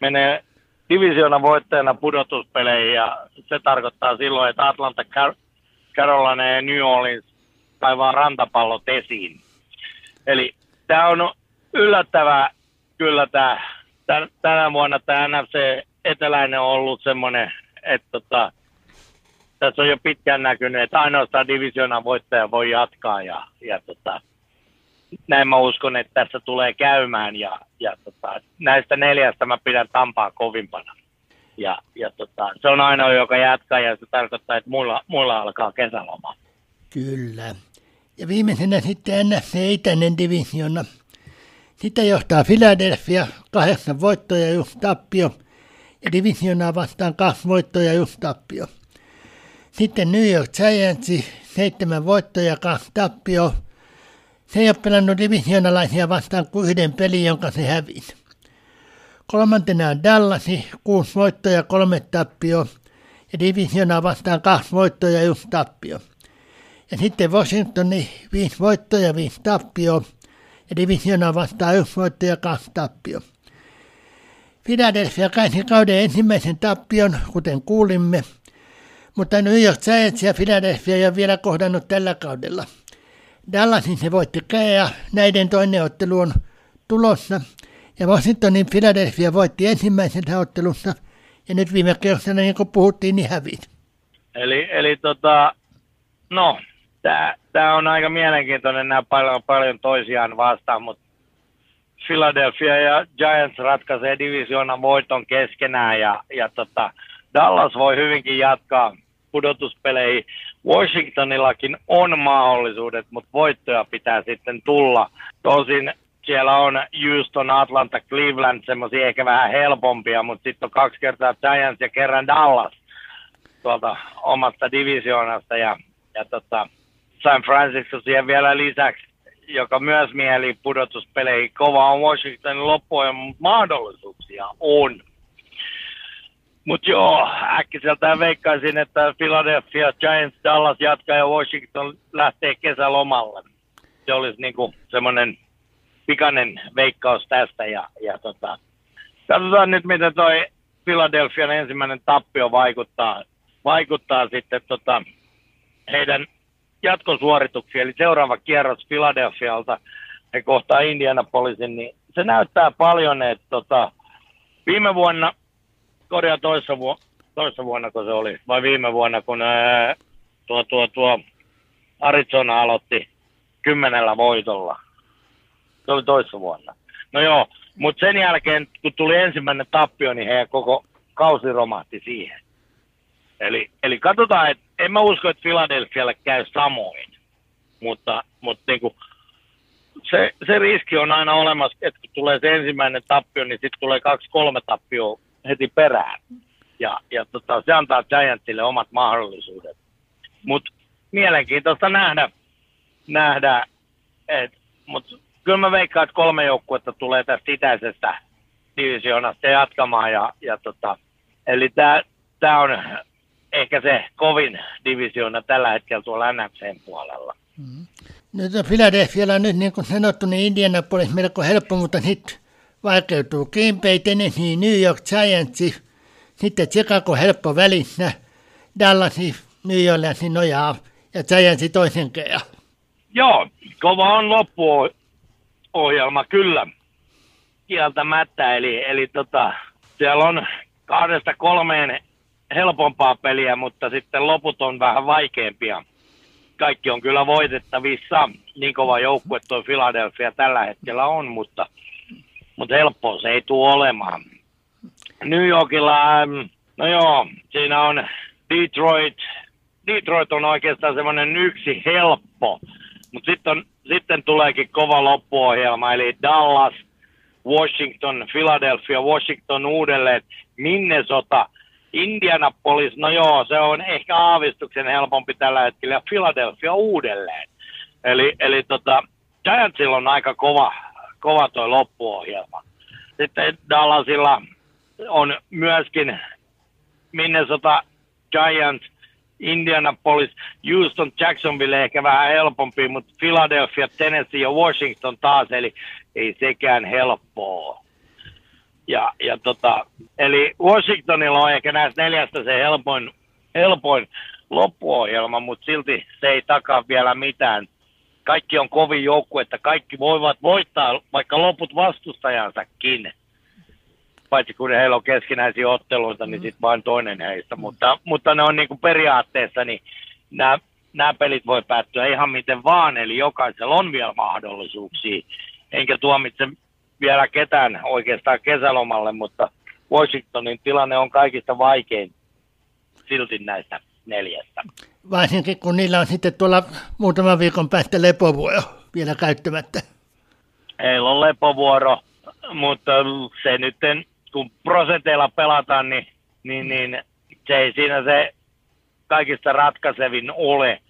menee divisiona voittajana pudotuspeleihin ja se tarkoittaa silloin, että Atlanta, Carolina ja New Orleans kaivaa rantapallot esiin. Eli tämä on yllättävää kyllä tämä, tänä vuonna tämä NFC eteläinen on ollut semmoinen, että tota, tässä on jo pitkään näkynyt, että ainoastaan divisioonan voittaja voi jatkaa ja, ja tota, näin mä uskon, että tässä tulee käymään ja, ja tota, näistä neljästä mä pidän Tampaa kovimpana. Ja, ja tota, se on ainoa, joka jatkaa ja se tarkoittaa, että mulla, mulla alkaa kesäloma. Kyllä. Ja viimeisenä sitten NFC Itäinen divisiona. Sitä johtaa Philadelphia, kahdeksan voittoja ja tappio. Ja divisionaa vastaan kaksi voittoja ja yksi tappio. Sitten New York Giants, seitsemän voittoja ja tappio. Se ei ole pelannut divisionalaisia vastaan kuin yhden pelin, jonka se hävisi. Kolmantena on Dallas, kuusi voittoja ja kolme tappio. Ja divisionaa vastaan kaksi voittoja ja yksi tappio. Ja sitten Washingtoni, viisi voittoja ja viisi tappio. Ja divisionaa vastaan yksi voitto ja kaksi tappio. Philadelphia käsi kauden ensimmäisen tappion, kuten kuulimme – mutta New York Giants ja Philadelphia ei ole vielä kohdannut tällä kaudella. Dallasin se voitti ja näiden toinen ottelu on tulossa. Ja Washingtonin Philadelphia voitti ensimmäisessä ottelussa, ja nyt viime kerralla, niin kuin puhuttiin, niin hävit. Eli, eli tota, no, tämä on aika mielenkiintoinen, nämä paljon, paljon toisiaan vastaan, mutta Philadelphia ja Giants ratkaisee divisioonan voiton keskenään, ja, ja tota, Dallas voi hyvinkin jatkaa pudotuspeleihin. Washingtonillakin on mahdollisuudet, mutta voittoja pitää sitten tulla. Tosin siellä on Houston, Atlanta, Cleveland, semmoisia ehkä vähän helpompia, mutta sitten on kaksi kertaa Giants ja kerran Dallas tuolta omasta divisioonasta ja, ja tota, San Francisco siihen vielä lisäksi, joka myös mieli pudotuspeleihin. Kova on Washingtonin loppujen mahdollisuuksia on. Mutta joo, äkkiseltään veikkaisin, että Philadelphia Giants, Dallas jatkaa ja Washington lähtee kesälomalle. Se olisi niinku semmoinen pikainen veikkaus tästä ja, ja tota, katsotaan nyt, miten toi Philadelphian ensimmäinen tappio vaikuttaa, vaikuttaa sitten tota, heidän jatkosuorituksiin. Eli seuraava kierros Philadelphialta, he kohtaa Indianapolisin, niin se näyttää paljon, että tota, viime vuonna, korjaa toissa, vu- toissa vuonna, kun se oli, vai viime vuonna, kun ää, tuo, tuo, tuo Arizona aloitti kymmenellä voitolla, se oli toissa vuonna. No joo, mutta sen jälkeen, kun tuli ensimmäinen tappio, niin heidän koko kausi romahti siihen. Eli, eli katsotaan, että en mä usko, että Philadelphialle käy samoin. Mutta, mutta niin kuin, se, se, riski on aina olemassa, että kun tulee se ensimmäinen tappio, niin sitten tulee kaksi-kolme tappioa heti perään. Ja, ja tota, se antaa Giantsille omat mahdollisuudet. Mutta mielenkiintoista nähdä, nähdä mutta kyllä mä veikkaan, että kolme joukkuetta tulee tästä itäisestä divisioonasta jatkamaan. Ja, ja tota, eli tämä on ehkä se kovin divisioona tällä hetkellä tuolla NFCn puolella. Nyt on Philadelphialla nyt niin kuin sanottu, niin Indianapolis melko helppo, mutta nyt vaikeutuu Bay, Tennessee, New York Giants, sitten Chicago helppo välissä, Dallas, New Orleans nojaa ja Giants toisen kerran. Joo, kova on loppu ohjelma, kyllä. Kieltämättä, eli, eli tota, siellä on kahdesta kolmeen helpompaa peliä, mutta sitten loput on vähän vaikeampia. Kaikki on kyllä voitettavissa. Niin kova joukkue tuo Philadelphia tällä hetkellä on, mutta, mutta helppoa se ei tule olemaan. New Yorkilla, ähm, no joo, siinä on Detroit. Detroit on oikeastaan semmoinen yksi helppo, mutta sitten, sitten tuleekin kova loppuohjelma, eli Dallas, Washington, Philadelphia, Washington uudelleen, Minnesota, Indianapolis, no joo, se on ehkä aavistuksen helpompi tällä hetkellä, ja Philadelphia uudelleen. Eli, eli tota, Giantsilla on aika kova, kova toi loppuohjelma. Sitten Dallasilla on myöskin Minnesota Giants, Indianapolis, Houston, Jacksonville ehkä vähän helpompi, mutta Philadelphia, Tennessee ja Washington taas, eli ei sekään helppoa. Ja, ja tota, eli Washingtonilla on ehkä näistä neljästä se helpoin, helpoin loppuohjelma, mutta silti se ei takaa vielä mitään. Kaikki on kovin joukku, että kaikki voivat voittaa vaikka loput vastustajansakin. Paitsi kun heillä on keskinäisiä otteluita, niin sitten vain toinen heistä. Mutta, mutta ne on niin kuin periaatteessa, niin nämä, nämä pelit voi päättyä ihan miten vaan, eli jokaisella on vielä mahdollisuuksia. Enkä tuomitse vielä ketään oikeastaan kesälomalle, mutta Washingtonin tilanne on kaikista vaikein silti näistä neljästä. Varsinkin kun niillä on sitten tuolla muutaman viikon päästä lepovuoro vielä käyttämättä. Heillä on lepovuoro, mutta se nyt, kun prosenteilla pelataan, niin, niin, niin se ei siinä se kaikista ratkaisevin ole.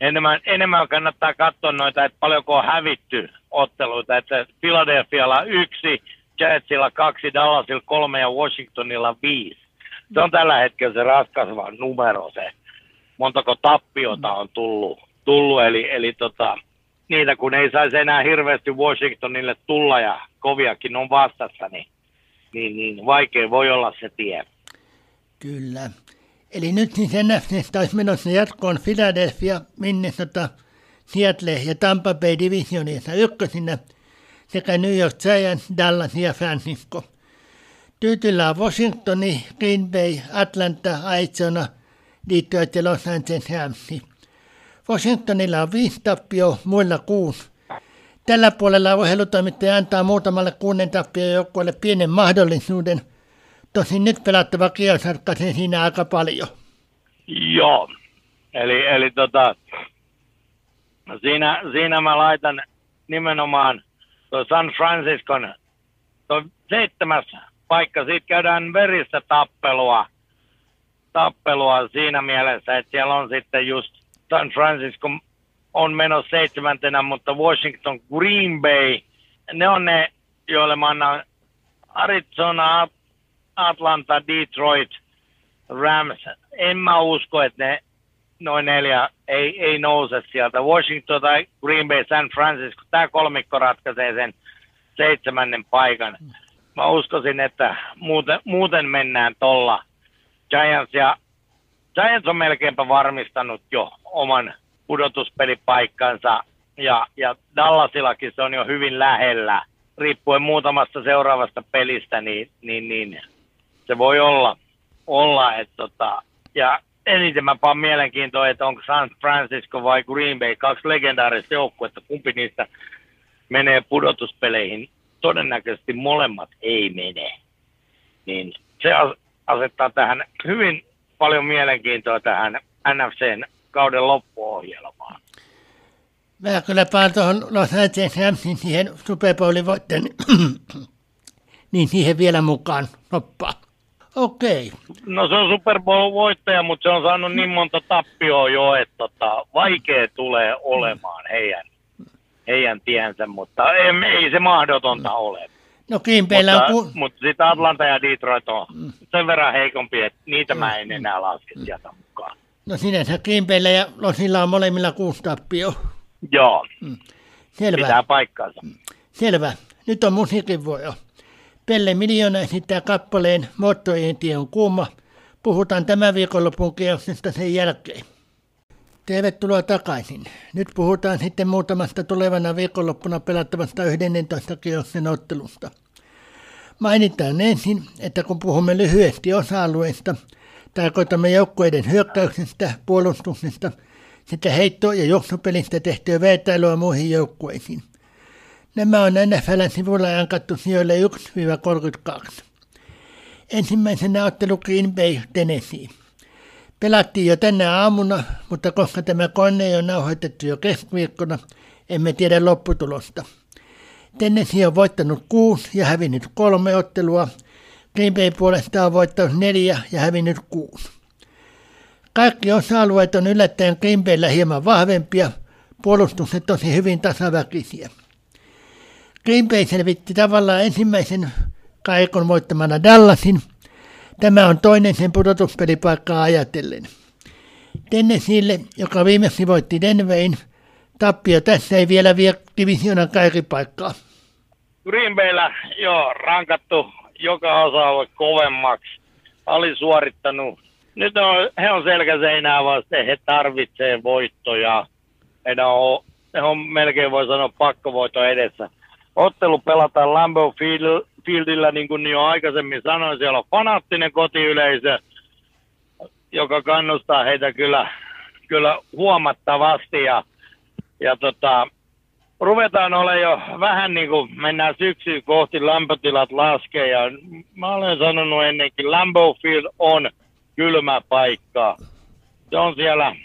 Enemmän, enemmän kannattaa katsoa noita, että paljonko on hävitty otteluita, että Philadelphialla yksi, Jetsillä kaksi, Dallasilla kolme ja Washingtonilla viisi. Se on tällä hetkellä se ratkaiseva numero se, montako tappiota on tullut, tullut eli, eli tota, niitä kun ei saisi enää hirveästi Washingtonille tulla ja koviakin on vastassa, niin, niin, niin vaikea voi olla se tie. Kyllä. Eli nyt niin sen olisi menossa jatkoon Philadelphia, Minnesota, Seattle ja Tampa Bay divisionissa ykkösinä sekä New York Giants, Dallas ja Francisco. Tyytillä on Washingtoni, Green Bay, Atlanta, Arizona, Detroit ja Los Angeles Rams. Washingtonilla on viisi tappio, muilla kuusi. Tällä puolella ohjelutoimittaja antaa muutamalle kuuden tappio joukkueelle pienen mahdollisuuden. Tosin nyt pelattava kierros siinä aika paljon. Joo, eli, eli tota, siinä, siinä mä laitan nimenomaan San Franciscon seitsemäs paikka, siitä käydään veristä tappelua, tappelua siinä mielessä, että siellä on sitten just San Francisco on menossa seitsemäntenä, mutta Washington, Green Bay, ne on ne, joille mä annan Arizona, Atlanta, Detroit, Rams. En mä usko, että ne noin neljä ei, ei nouse sieltä. Washington tai Green Bay, San Francisco, tämä kolmikko ratkaisee sen seitsemännen paikan. Mä uskoisin, että muuten, muuten mennään tolla. Giants, ja, Giants on melkeinpä varmistanut jo oman pudotuspelipaikkansa ja, ja Dallasillakin se on jo hyvin lähellä. Riippuen muutamasta seuraavasta pelistä, niin, niin, niin se voi olla, olla että tota, ja eniten mä paan mielenkiintoa, että onko San Francisco vai Green Bay, kaksi legendaarista joukkuetta, kumpi niistä menee pudotuspeleihin. Todennäköisesti molemmat ei mene. Niin se asettaa tähän hyvin paljon mielenkiintoa tähän NFCn kauden loppuohjelmaan. Mä kyllä paan tuohon Los Angeles Ramsin siihen Super Bowlin voitteen, [CLEARS THROAT] niin siihen vielä mukaan noppaa. Okei. Okay. No se on Super Bowl-voittaja, mutta se on saanut niin monta tappioa jo, että tota, vaikea tulee olemaan heidän, heidän tiensä, mutta ei, ei se mahdotonta ole. No Kimpeillä mutta, on... Ku... Mutta sitten Atlanta ja Detroit on sen verran heikompi, että niitä mä en enää laske sieltä mukaan. No sinänsä Kimpeillä ja Losilla on molemmilla kuusi tappio. Joo, Selvä. pitää paikkansa. Selvä. Nyt on musiikin vuoro. Pelle Miljoona esittää kappaleen Moottorien tie on kuuma. Puhutaan tämän viikonlopun kierroksesta sen jälkeen. Tervetuloa takaisin. Nyt puhutaan sitten muutamasta tulevana viikonloppuna pelattavasta 11 kierroksen ottelusta. Mainitaan ensin, että kun puhumme lyhyesti osa-alueista, tarkoitamme joukkueiden hyökkäyksestä, puolustuksesta sekä heitto- ja juoksupelistä tehtyä vertailua muihin joukkueisiin. Nämä on NFLn sivulla jankattu sijoille 1-32. Ensimmäisenä ottelu Green Bay Tennessee. Pelattiin jo tänä aamuna, mutta koska tämä kone on nauhoitettu jo keskiviikkona, emme tiedä lopputulosta. Tennessee on voittanut kuusi ja hävinnyt kolme ottelua. Green Bay puolestaan on voittanut neljä ja hävinnyt kuusi. Kaikki osa-alueet on yllättäen Green Bayllä hieman vahvempia, puolustukset tosi hyvin tasaväkisiä. Green Bay selvitti tavallaan ensimmäisen kaikon voittamana Dallasin. Tämä on toinen sen pudotuspelipaikkaa ajatellen. Tennesseelle, joka viimeksi voitti Denverin, tappio tässä ei vielä vie divisionan kaikipaikkaa. Green Bayllä joo, rankattu joka osa kovemmaksi, alisuorittanut. Nyt on, he on selkäseinää vasten, he tarvitsee voittoja. Heidän on, he on melkein voi sanoa pakkovoitto edessä ottelu pelataan Lambeau Fieldillä, niin kuin jo aikaisemmin sanoin, siellä on fanaattinen kotiyleisö, joka kannustaa heitä kyllä, kyllä huomattavasti. Ja, ja tota, ruvetaan olla jo vähän niin kuin mennään syksyyn kohti, lämpötilat laskee. Ja mä olen sanonut ennenkin, Lambeau Field on kylmä paikka. Se on siellä,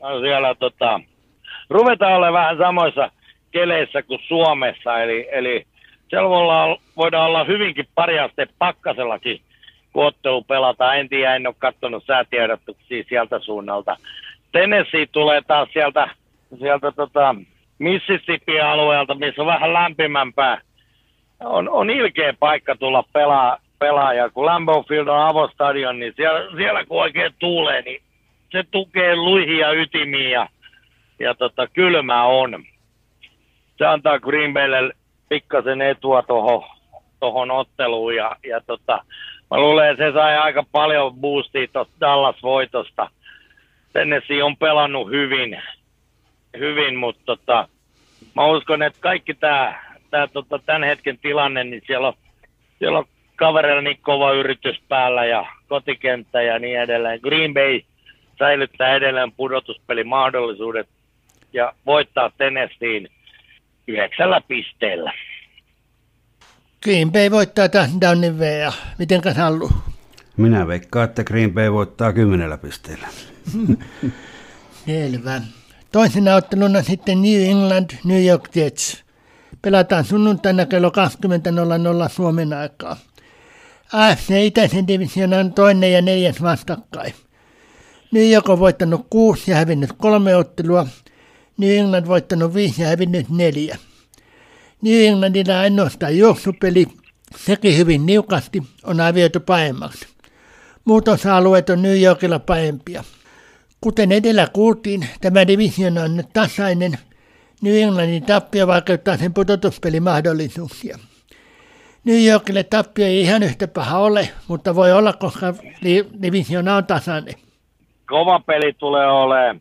on siellä tota, ruvetaan olla vähän samoissa keleissä kuin Suomessa, eli, eli siellä voidaan, olla hyvinkin pari asteen pakkasellakin, kun ottelu pelataan. En tiedä, en ole katsonut säätiedotuksia sieltä suunnalta. Tennessee tulee taas sieltä, sieltä tota Mississippi-alueelta, missä on vähän lämpimämpää. On, on ilkeä paikka tulla pelaa, pelaaja. Kun Lambeau Field on avostadion, niin siellä, siellä kun oikein tuulee, niin se tukee luihia ytimiä ja, ja tota, kylmä on se antaa Green Baylle pikkasen etua tuohon tohon otteluun ja, ja tota, mä luulen, että se sai aika paljon boostia tuosta Dallas-voitosta. Tennessee on pelannut hyvin, hyvin mutta tota, mä uskon, että kaikki tämä tää, tota, tämän hetken tilanne, niin siellä on, siellä on kavereilla niin kova yritys päällä ja kotikenttä ja niin edelleen. Green Bay säilyttää edelleen pudotuspelimahdollisuudet ja voittaa Tennesseein – yhdeksällä pisteellä. Green Bay voittaa touchdownin V ja miten Hallu? Minä veikkaan, että Green Bay voittaa kymmenellä pisteellä. [LAUGHS] Selvä. Toisena otteluna sitten New England, New York Jets. Pelataan sunnuntaina kello 20.00 Suomen aikaa. AFC Itäisen divisionan on toinen ja neljäs vastakkain. New York on voittanut kuusi ja hävinnyt kolme ottelua. New England voittanut viisi ja hävinnyt neljä. New Englandilla ainoastaan juoksupeli, sekin hyvin niukasti, on avioitu paemmaksi. Muut osa-alueet on New Yorkilla paempia. Kuten edellä kuultiin, tämä divisiona on nyt tasainen. New Englandin tappio vaikeuttaa sen pudotuspelimahdollisuuksia. New Yorkille tappio ei ihan yhtä paha ole, mutta voi olla, koska divisiona on tasainen. Kova peli tulee olemaan.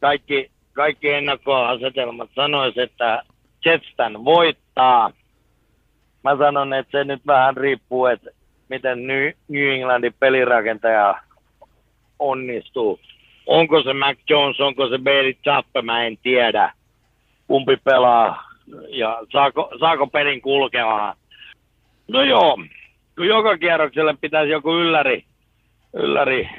Kaikki, kaikki ennakkoasetelmat sanois, että Jetstan voittaa. Mä sanon, että se nyt vähän riippuu, että miten New Englandin pelirakentaja onnistuu. Onko se Mac Jones, onko se Bailey Chappe, mä en tiedä. Kumpi pelaa ja saako, saako pelin kulkemaan. No joo, kun joka kierrokselle pitäisi joku ylläri, ylläri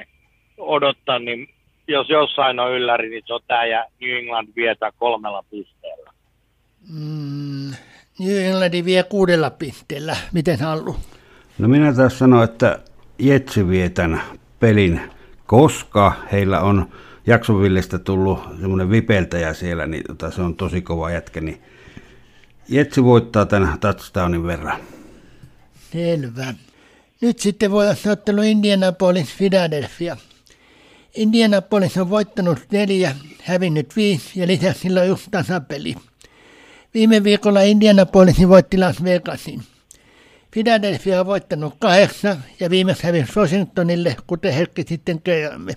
odottaa, niin jos jossain on ylläri, niin se on tämä ja New England vietää kolmella pisteellä. Mm, New England vie kuudella pisteellä. Miten halu? No minä taas sanoin, että Jetsi vietän pelin, koska heillä on Jaksonvillestä tullut semmoinen vipeltäjä siellä, niin tota, se on tosi kova jätkä, niin Jetsi voittaa tämän touchdownin verran. Selvä. Nyt sitten voi olla ottelu Indianapolis Philadelphia. Indianapolis on voittanut neljä, hävinnyt viisi ja lisäksi sillä on just tasapeli. Viime viikolla Indianapolis voitti Las Vegasin. Philadelphia on voittanut kahdeksan ja viimeksi hävisi Washingtonille, kuten hetki sitten kerromme.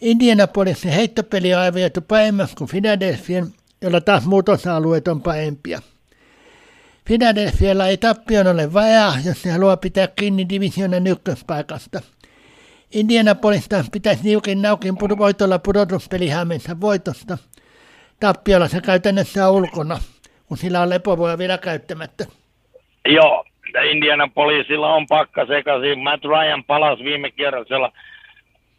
Indianapolisin heittopeli on arvioitu paremmaksi kuin Philadelphian, jolla taas muut osa-alueet on parempia. Philadelphialla ei tappion ole vajaa, jos se haluaa pitää kiinni divisionan ykköspaikasta. Indianapolista pitäisi niukin naukin voitolla pudotuspelihämensä voitosta. Tappiolla se käytännössä on ulkona, kun sillä on lepovoja vielä käyttämättä. Joo, Indianapolisilla on pakka sekaisin. Matt Ryan palasi viime kierroksella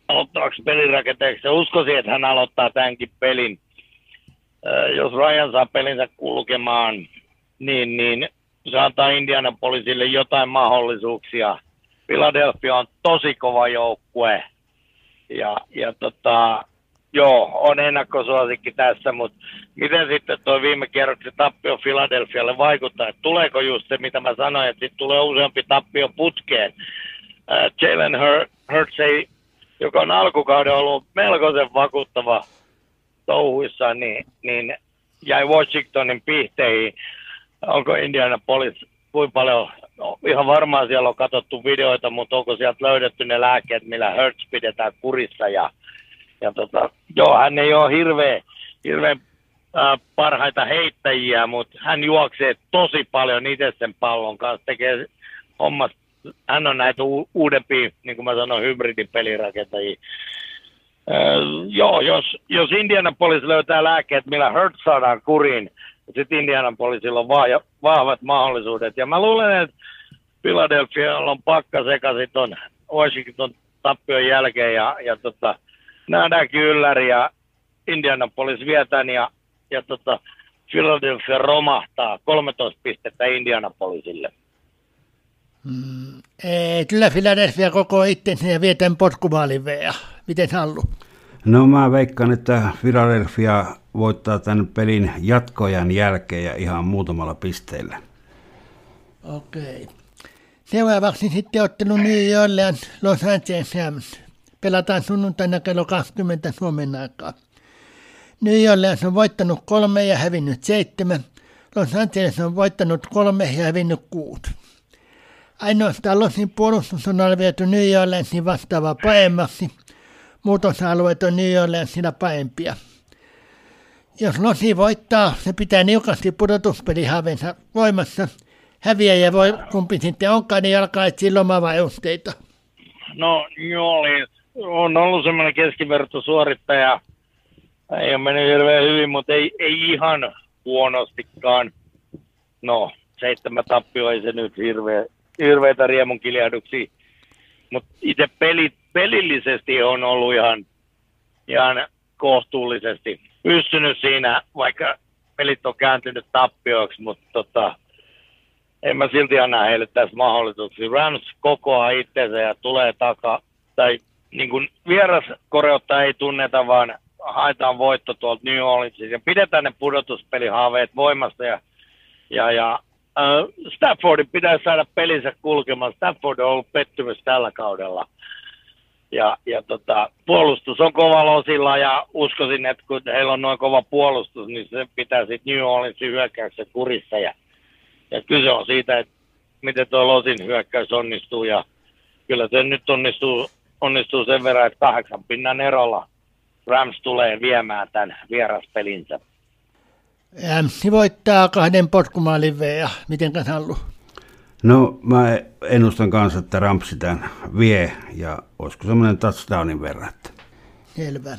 aloittavaksi pelirakenteeksi. Uskoisin, että hän aloittaa tämänkin pelin. Jos Ryan saa pelinsä kulkemaan, niin, niin se antaa Indianapolisille jotain mahdollisuuksia. Philadelphia on tosi kova joukkue. Ja, ja tota, joo, on ennakkosuosikki tässä, mutta miten sitten tuo viime kierroksen tappio Philadelphialle vaikuttaa? Että tuleeko just se, mitä mä sanoin, että sitten tulee useampi tappio putkeen. Äh, Jalen Hurts ei, joka on alkukauden ollut melkoisen vakuuttava touhuissa, niin, niin jäi Washingtonin pihteihin onko Indianapolis, kuinka paljon, no, ihan varmaan siellä on katsottu videoita, mutta onko sieltä löydetty ne lääkkeet, millä Hertz pidetään kurissa ja, ja tota, joo, hän ei ole hirveä, hirveän äh, parhaita heittäjiä, mutta hän juoksee tosi paljon itse sen pallon kanssa, tekee hommat, hän on näitä u- uudempia, niin kuin mä sanoin, hybridipelirakentajia. Äh, joo, jos, jos Indianapolis löytää lääkkeet, millä Hertz saadaan kuriin, sitten Indianapolisilla on vahvat mahdollisuudet. Ja mä luulen, että Philadelphia on pakka sekaisin ton Washington tappion jälkeen ja, ja tota, nähdäänkin ylläri ja Indianapolis vietään ja, ja tota, Philadelphia romahtaa 13 pistettä Indianapolisille. Mm, ei, kyllä Philadelphia koko itsensä ja vietän potkumaalin vea. Miten Hallu? No mä veikkaan, että Philadelphia voittaa tämän pelin jatkojan jälkeen ja ihan muutamalla pisteellä. Okei. Seuraavaksi sitten ottelu New Orleans Los Angeles Rams. Pelataan sunnuntaina kello 20 Suomen aikaa. New Orleans on voittanut kolme ja hävinnyt seitsemän. Los Angeles on voittanut kolme ja hävinnyt kuusi. Ainoastaan Losin puolustus on arvioitu New Orleansin vastaavaa paremmaksi. Muut osa-alueet on New Orleansilla parempia. Jos Losi voittaa, se pitää niukasti pudotuspelihavensa voimassa. Häviäjä voi, kumpi sitten onkaan, niin alkaa etsiä lomavarusteita. No joo, on ollut semmoinen keskivertosuorittaja. Ei ole mennyt hirveän hyvin, mutta ei, ei ihan huonostikaan. No, seitsemän tappio ei se nyt hirveä, hirveitä riemun. Mutta itse pelit, pelillisesti on ollut ihan, ihan kohtuullisesti pystynyt siinä, vaikka pelit on kääntynyt tappioiksi, mutta tota, en mä silti anna heille tässä mahdollisuuksia. Rams kokoaa itseensä ja tulee taka, tai niin kuin vieras koreutta ei tunneta, vaan haetaan voitto tuolta New Orleansista ja pidetään ne pudotuspelihaaveet voimassa ja, ja, ja äh, Staffordin pitäisi saada pelinsä kulkemaan. Stafford on ollut pettymys tällä kaudella. Ja, ja tota, puolustus on kovalla osilla ja uskoisin, että kun heillä on noin kova puolustus, niin se pitää sitten New Orleansin hyökkäyksen kurissa. Ja, ja kyse on siitä, että miten tuo Losin hyökkäys onnistuu ja kyllä se nyt onnistuu, onnistuu sen verran, että kahdeksan pinnan erolla Rams tulee viemään tämän vieraspelinsä. MC voittaa kahden potkumaalin ja miten halu? No mä ennustan kanssa, että Ramsi tämän vie ja olisiko semmoinen touchdownin verran. Selvä.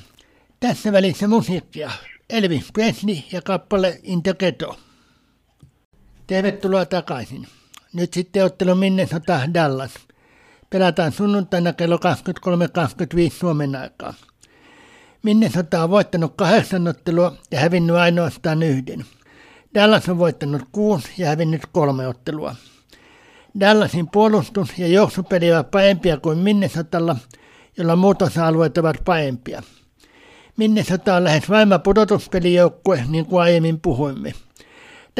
Tässä välissä musiikkia. Elvis Presley ja kappale Integeto. Tervetuloa takaisin. Nyt sitten ottelu Minnesota Dallas. Pelataan sunnuntaina kello 23.25 Suomen aikaa. Minnesota on voittanut kahdeksan ottelua ja hävinnyt ainoastaan yhden. Dallas on voittanut kuusi ja hävinnyt kolme ottelua. Dallasin puolustus ja juoksupeli ovat parempia kuin Minnesotalla, jolla muut osa-alueet ovat parempia. Minnesota on lähes vaima pudotuspelijoukkue, niin kuin aiemmin puhuimme.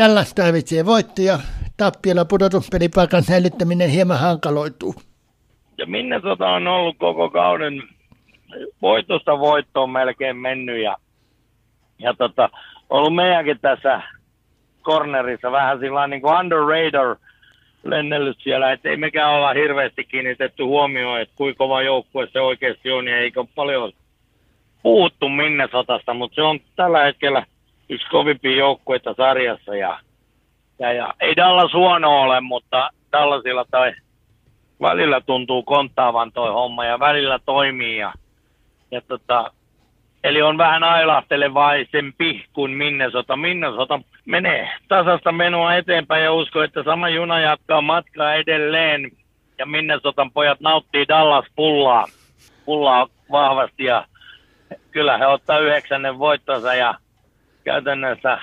Dallas tarvitsee voittoja, tappiolla pudotuspelipaikan säilyttäminen hieman hankaloituu. Ja Minnesota on ollut koko kauden voitosta voittoon melkein mennyt ja, ja tota, ollut meidänkin tässä cornerissa vähän sillä niin kuin under radar lennellyt siellä, että ei mekään olla hirveästi kiinnitetty huomioon, että kuinka kova joukkue se oikeasti on, ja eikä ole paljon puhuttu Minnesotasta, mutta se on tällä hetkellä yksi kovimpia joukkueita sarjassa, ja, ja, ja ei Dallas huono ole, mutta Dallasilla toi välillä tuntuu konttaavan toi homma, ja välillä toimii, ja ja tota, eli on vähän ailahtelevaisempi kuin Minnesota. Minnesota menee tasasta menoa eteenpäin ja usko, että sama juna jatkaa matkaa edelleen. Ja Minnesotan pojat nauttii Dallas pullaa, pullaa vahvasti ja kyllä he ottaa yhdeksännen voittonsa ja käytännössä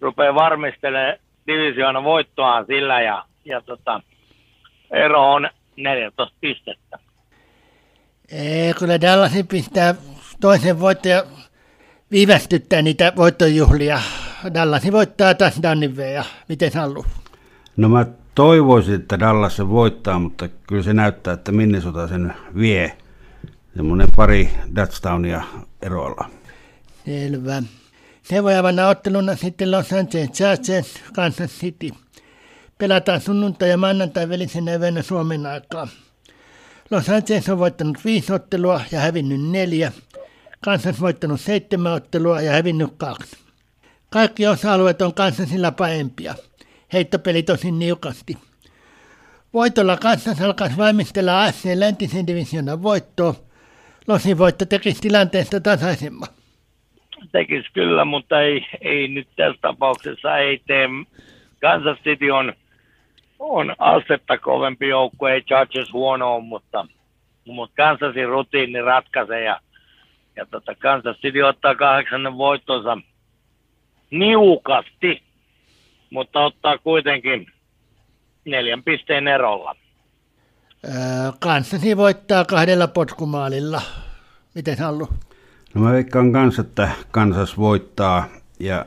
rupeaa varmistelemaan divisioona voittoaan sillä ja, ja tota, ero on 14 pistettä. Ei, kyllä Dallasin pistää toisen voittaja viivästyttää niitä voittojuhlia. Dallasin voittaa taas ja miten haluaa? No mä toivoisin, että Dallas se voittaa, mutta kyllä se näyttää, että Minnesota sen vie. Semmoinen pari touchdownia erolla. Selvä. Seuraavana otteluna sitten Los Angeles Chargers, Kansas City. Pelataan sunnuntai- ja maanantai välisenä yönä Suomen aikaa. Los Angeles on voittanut viisi ottelua ja hävinnyt neljä. Kansas voittanut seitsemän ottelua ja hävinnyt kaksi. Kaikki osa-alueet on Kansasilla parempia. Heittopeli tosin niukasti. Voitolla Kansas alkaisi valmistella AFC läntisen divisionan voittoa. Losin voitto tekisi tilanteesta tasaisemman. Tekisi kyllä, mutta ei, ei nyt tässä tapauksessa ei tee. Kansas City on on astetta kovempi joukkue, ei Chargers huono mutta, mutta Kansasin rutiini ratkaisee ja, ja tota Kansas City ottaa kahdeksannen voittonsa niukasti, mutta ottaa kuitenkin neljän pisteen erolla. Kansasi voittaa kahdella potkumaalilla. Miten Hallu? No mä veikkaan kanssa, että Kansas voittaa ja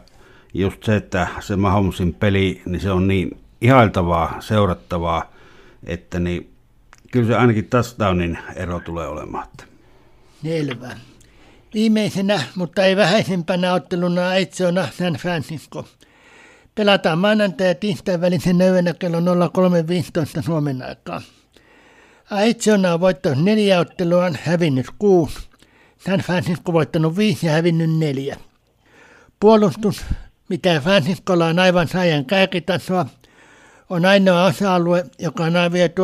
just se, että se Mahomesin peli, niin se on niin ihailtavaa, seurattavaa, että niin, kyllä se ainakin touchdownin ero tulee olemaan. Selvä. Viimeisenä, mutta ei vähäisempänä otteluna Aitsona San Francisco. Pelataan maanantai ja tiistai välisen yönä kello 03.15 Suomen aikaa. Aitsona on voittanut neljä ottelua, hävinnyt kuusi. San Francisco voittanut viisi ja hävinnyt neljä. Puolustus, mitä Franciscolla on aivan saajan kärkitasoa, on ainoa osa-alue, joka on arvioitu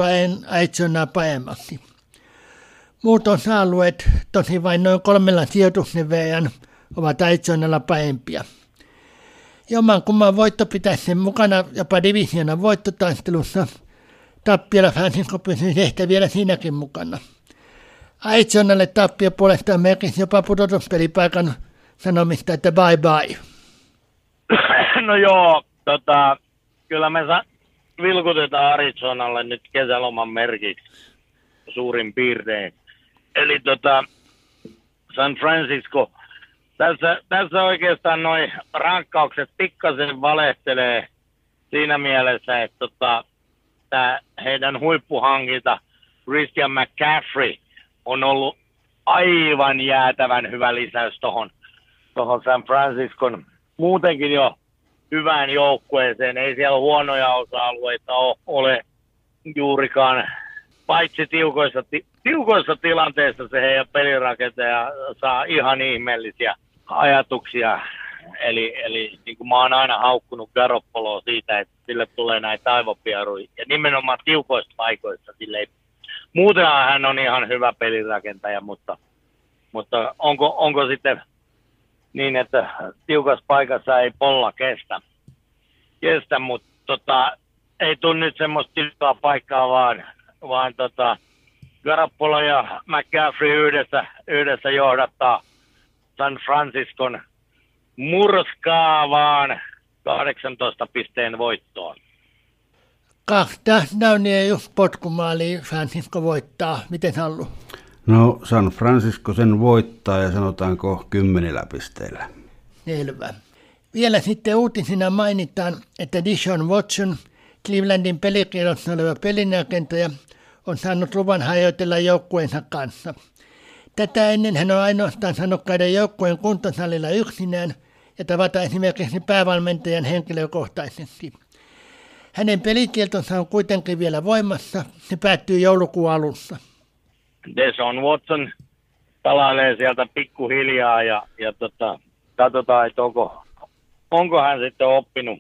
Aitsonaa paremmaksi. Muut osa-alueet, tosi vain noin kolmella sijoituksen verran, ovat Aitsonalla parempia. Jomman kumman voitto pitäisi sen mukana jopa divisiona voittotaistelussa. Tappiolla Francisco pysyy ehkä vielä siinäkin mukana. Aitsonalle tappio puolestaan merkisi jopa pudotuspelipaikan sanomista, että bye bye. No joo, tota, kyllä me vilkutetaan Arizonalle nyt kesäloman merkiksi suurin piirtein. Eli tota, San Francisco, tässä, tässä oikeastaan noin rankkaukset pikkasen valehtelee siinä mielessä, että tota, tää heidän huippuhankinta Christian McCaffrey on ollut aivan jäätävän hyvä lisäys tuohon tohon San Franciscon muutenkin jo hyvään joukkueeseen. Ei siellä huonoja osa-alueita ole, juurikaan, paitsi tiukoissa, ti, tiukoissa tilanteissa se heidän pelirakentaja saa ihan ihmeellisiä ajatuksia. Eli, eli niin kuin mä oon aina haukkunut Garoppoloa siitä, että sille tulee näitä aivopieruja. Ja nimenomaan tiukoissa paikoissa sille ei Muutenhan hän on ihan hyvä pelirakentaja, mutta, mutta onko, onko sitten niin, että tiukassa paikassa ei polla kestä, kestä mutta tota, ei tule nyt semmoista tiukkaa paikkaa, vaan, vaan tota, Garappolo ja McCaffrey yhdessä, yhdessä johdattaa San Franciscon murskaavaan 18 pisteen voittoon. Kahta Downia just potkumaaliin Francisco voittaa. Miten halu? No San Francisco sen voittaa ja sanotaanko kymmenillä pisteillä. Selvä. Vielä sitten uutisina mainitaan, että Dishon Watson, Clevelandin pelikirjoissa oleva pelinrakentaja, on saanut luvan hajoitella joukkueensa kanssa. Tätä ennen hän on ainoastaan saanut käydä joukkueen kuntosalilla yksinään ja tavata esimerkiksi päävalmentajan henkilökohtaisesti. Hänen pelikieltonsa on kuitenkin vielä voimassa. Se päättyy joulukuun alussa. Deson Watson palailee sieltä pikkuhiljaa ja, ja tota, katsotaan, että onko, onko hän sitten oppinut,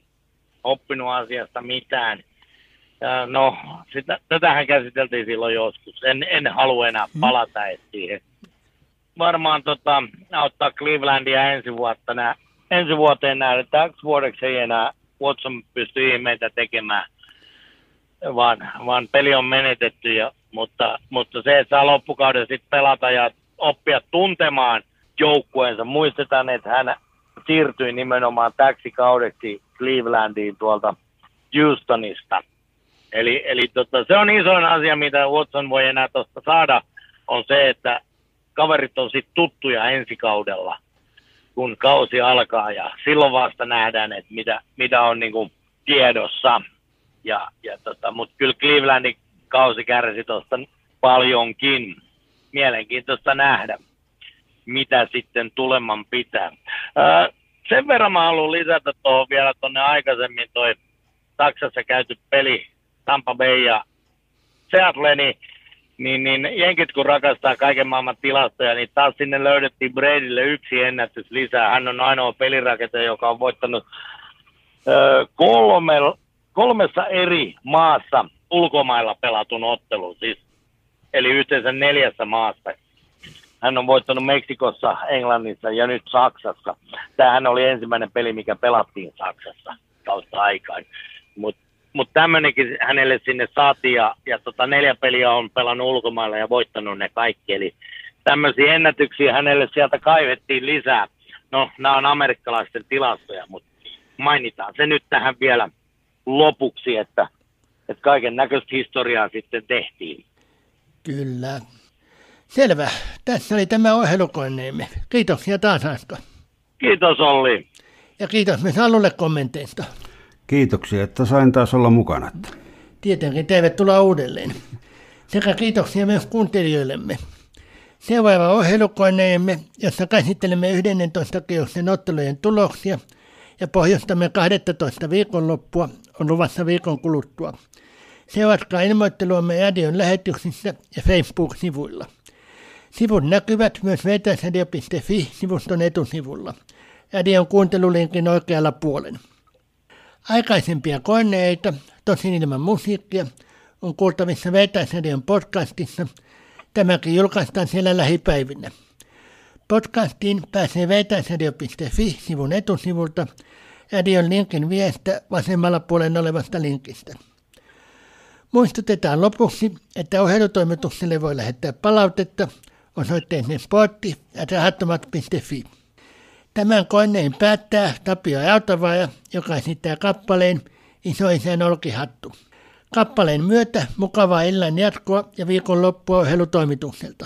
oppinut asiasta mitään. Ja no, sitä, tätähän käsiteltiin silloin joskus. En, en halua enää mm. palata siihen. Varmaan tota, auttaa Clevelandia ensi, vuotta nää, ensi vuoteen nähdä. Täksi vuodeksi ei enää Watson pysty ihmeitä tekemään, vaan, vaan peli on menetetty. Ja, mutta, mutta se, että saa loppukauden sitten pelata ja oppia tuntemaan joukkueensa. Muistetaan, että hän siirtyi nimenomaan täksi kaudeksi Clevelandiin tuolta Houstonista. Eli, eli tota, se on isoin asia, mitä Watson voi enää tuosta saada, on se, että kaverit on sitten tuttuja ensi kaudella kun kausi alkaa ja silloin vasta nähdään, että mitä, mitä on niin kuin tiedossa. Ja, ja tota, Mutta kyllä Clevelandin kausi kärsi tuosta paljonkin. Mielenkiintoista nähdä, mitä sitten tuleman pitää. Ää, sen verran mä haluan lisätä tuohon vielä tuonne aikaisemmin toi Saksassa käyty peli Tampa Bay ja Seattle, niin niin, niin jenkit kun rakastaa kaiken maailman tilastoja, niin taas sinne löydettiin Bradylle yksi ennätys lisää. Hän on ainoa pelirakentaja, joka on voittanut ö, kolme, kolmessa eri maassa ulkomailla pelatun ottelun, siis, eli yhteensä neljässä maassa. Hän on voittanut Meksikossa, Englannissa ja nyt Saksassa. Tämähän oli ensimmäinen peli, mikä pelattiin Saksassa kautta aikaan. Mutta mutta tämmöinenkin hänelle sinne saatiin ja, ja tota neljä peliä on pelannut ulkomailla ja voittanut ne kaikki. Eli tämmöisiä ennätyksiä hänelle sieltä kaivettiin lisää. No, nämä on amerikkalaisten tilastoja, mutta mainitaan se nyt tähän vielä lopuksi, että, että kaiken näköistä historiaa sitten tehtiin. Kyllä. Selvä. Tässä oli tämä ohjelukoneemme. Kiitoksia taas Asko. Kiitos Olli. Ja kiitos myös Allulle kommenteista. Kiitoksia, että sain taas olla mukana. Tietenkin tervetuloa uudelleen. Sekä kiitoksia myös kuuntelijoillemme. Seuraava ohjelukoneemme, jossa käsittelemme 11 kierroksen ottelujen tuloksia ja pohjustamme 12 viikonloppua, on luvassa viikon kuluttua. Seuratkaa ilmoitteluamme radion lähetyksissä ja Facebook-sivuilla. Sivut näkyvät myös vetäisradio.fi-sivuston etusivulla. Radion kuuntelulinkin oikealla puolella. Aikaisempia koneita, tosin ilman musiikkia, on kuultavissa Vetäisradion podcastissa. Tämäkin julkaistaan siellä lähipäivinä. Podcastiin pääsee vetäisradio.fi-sivun etusivulta radion linkin viestä vasemmalla puolen olevasta linkistä. Muistutetaan lopuksi, että ohjelutoimitukselle voi lähettää palautetta osoitteeseen sportti Tämän koneen päättää Tapio Autavaja, joka esittää kappaleen Isoisän olkihattu. Kappaleen myötä mukavaa illan jatkoa ja viikonloppua ohjelutoimitukselta.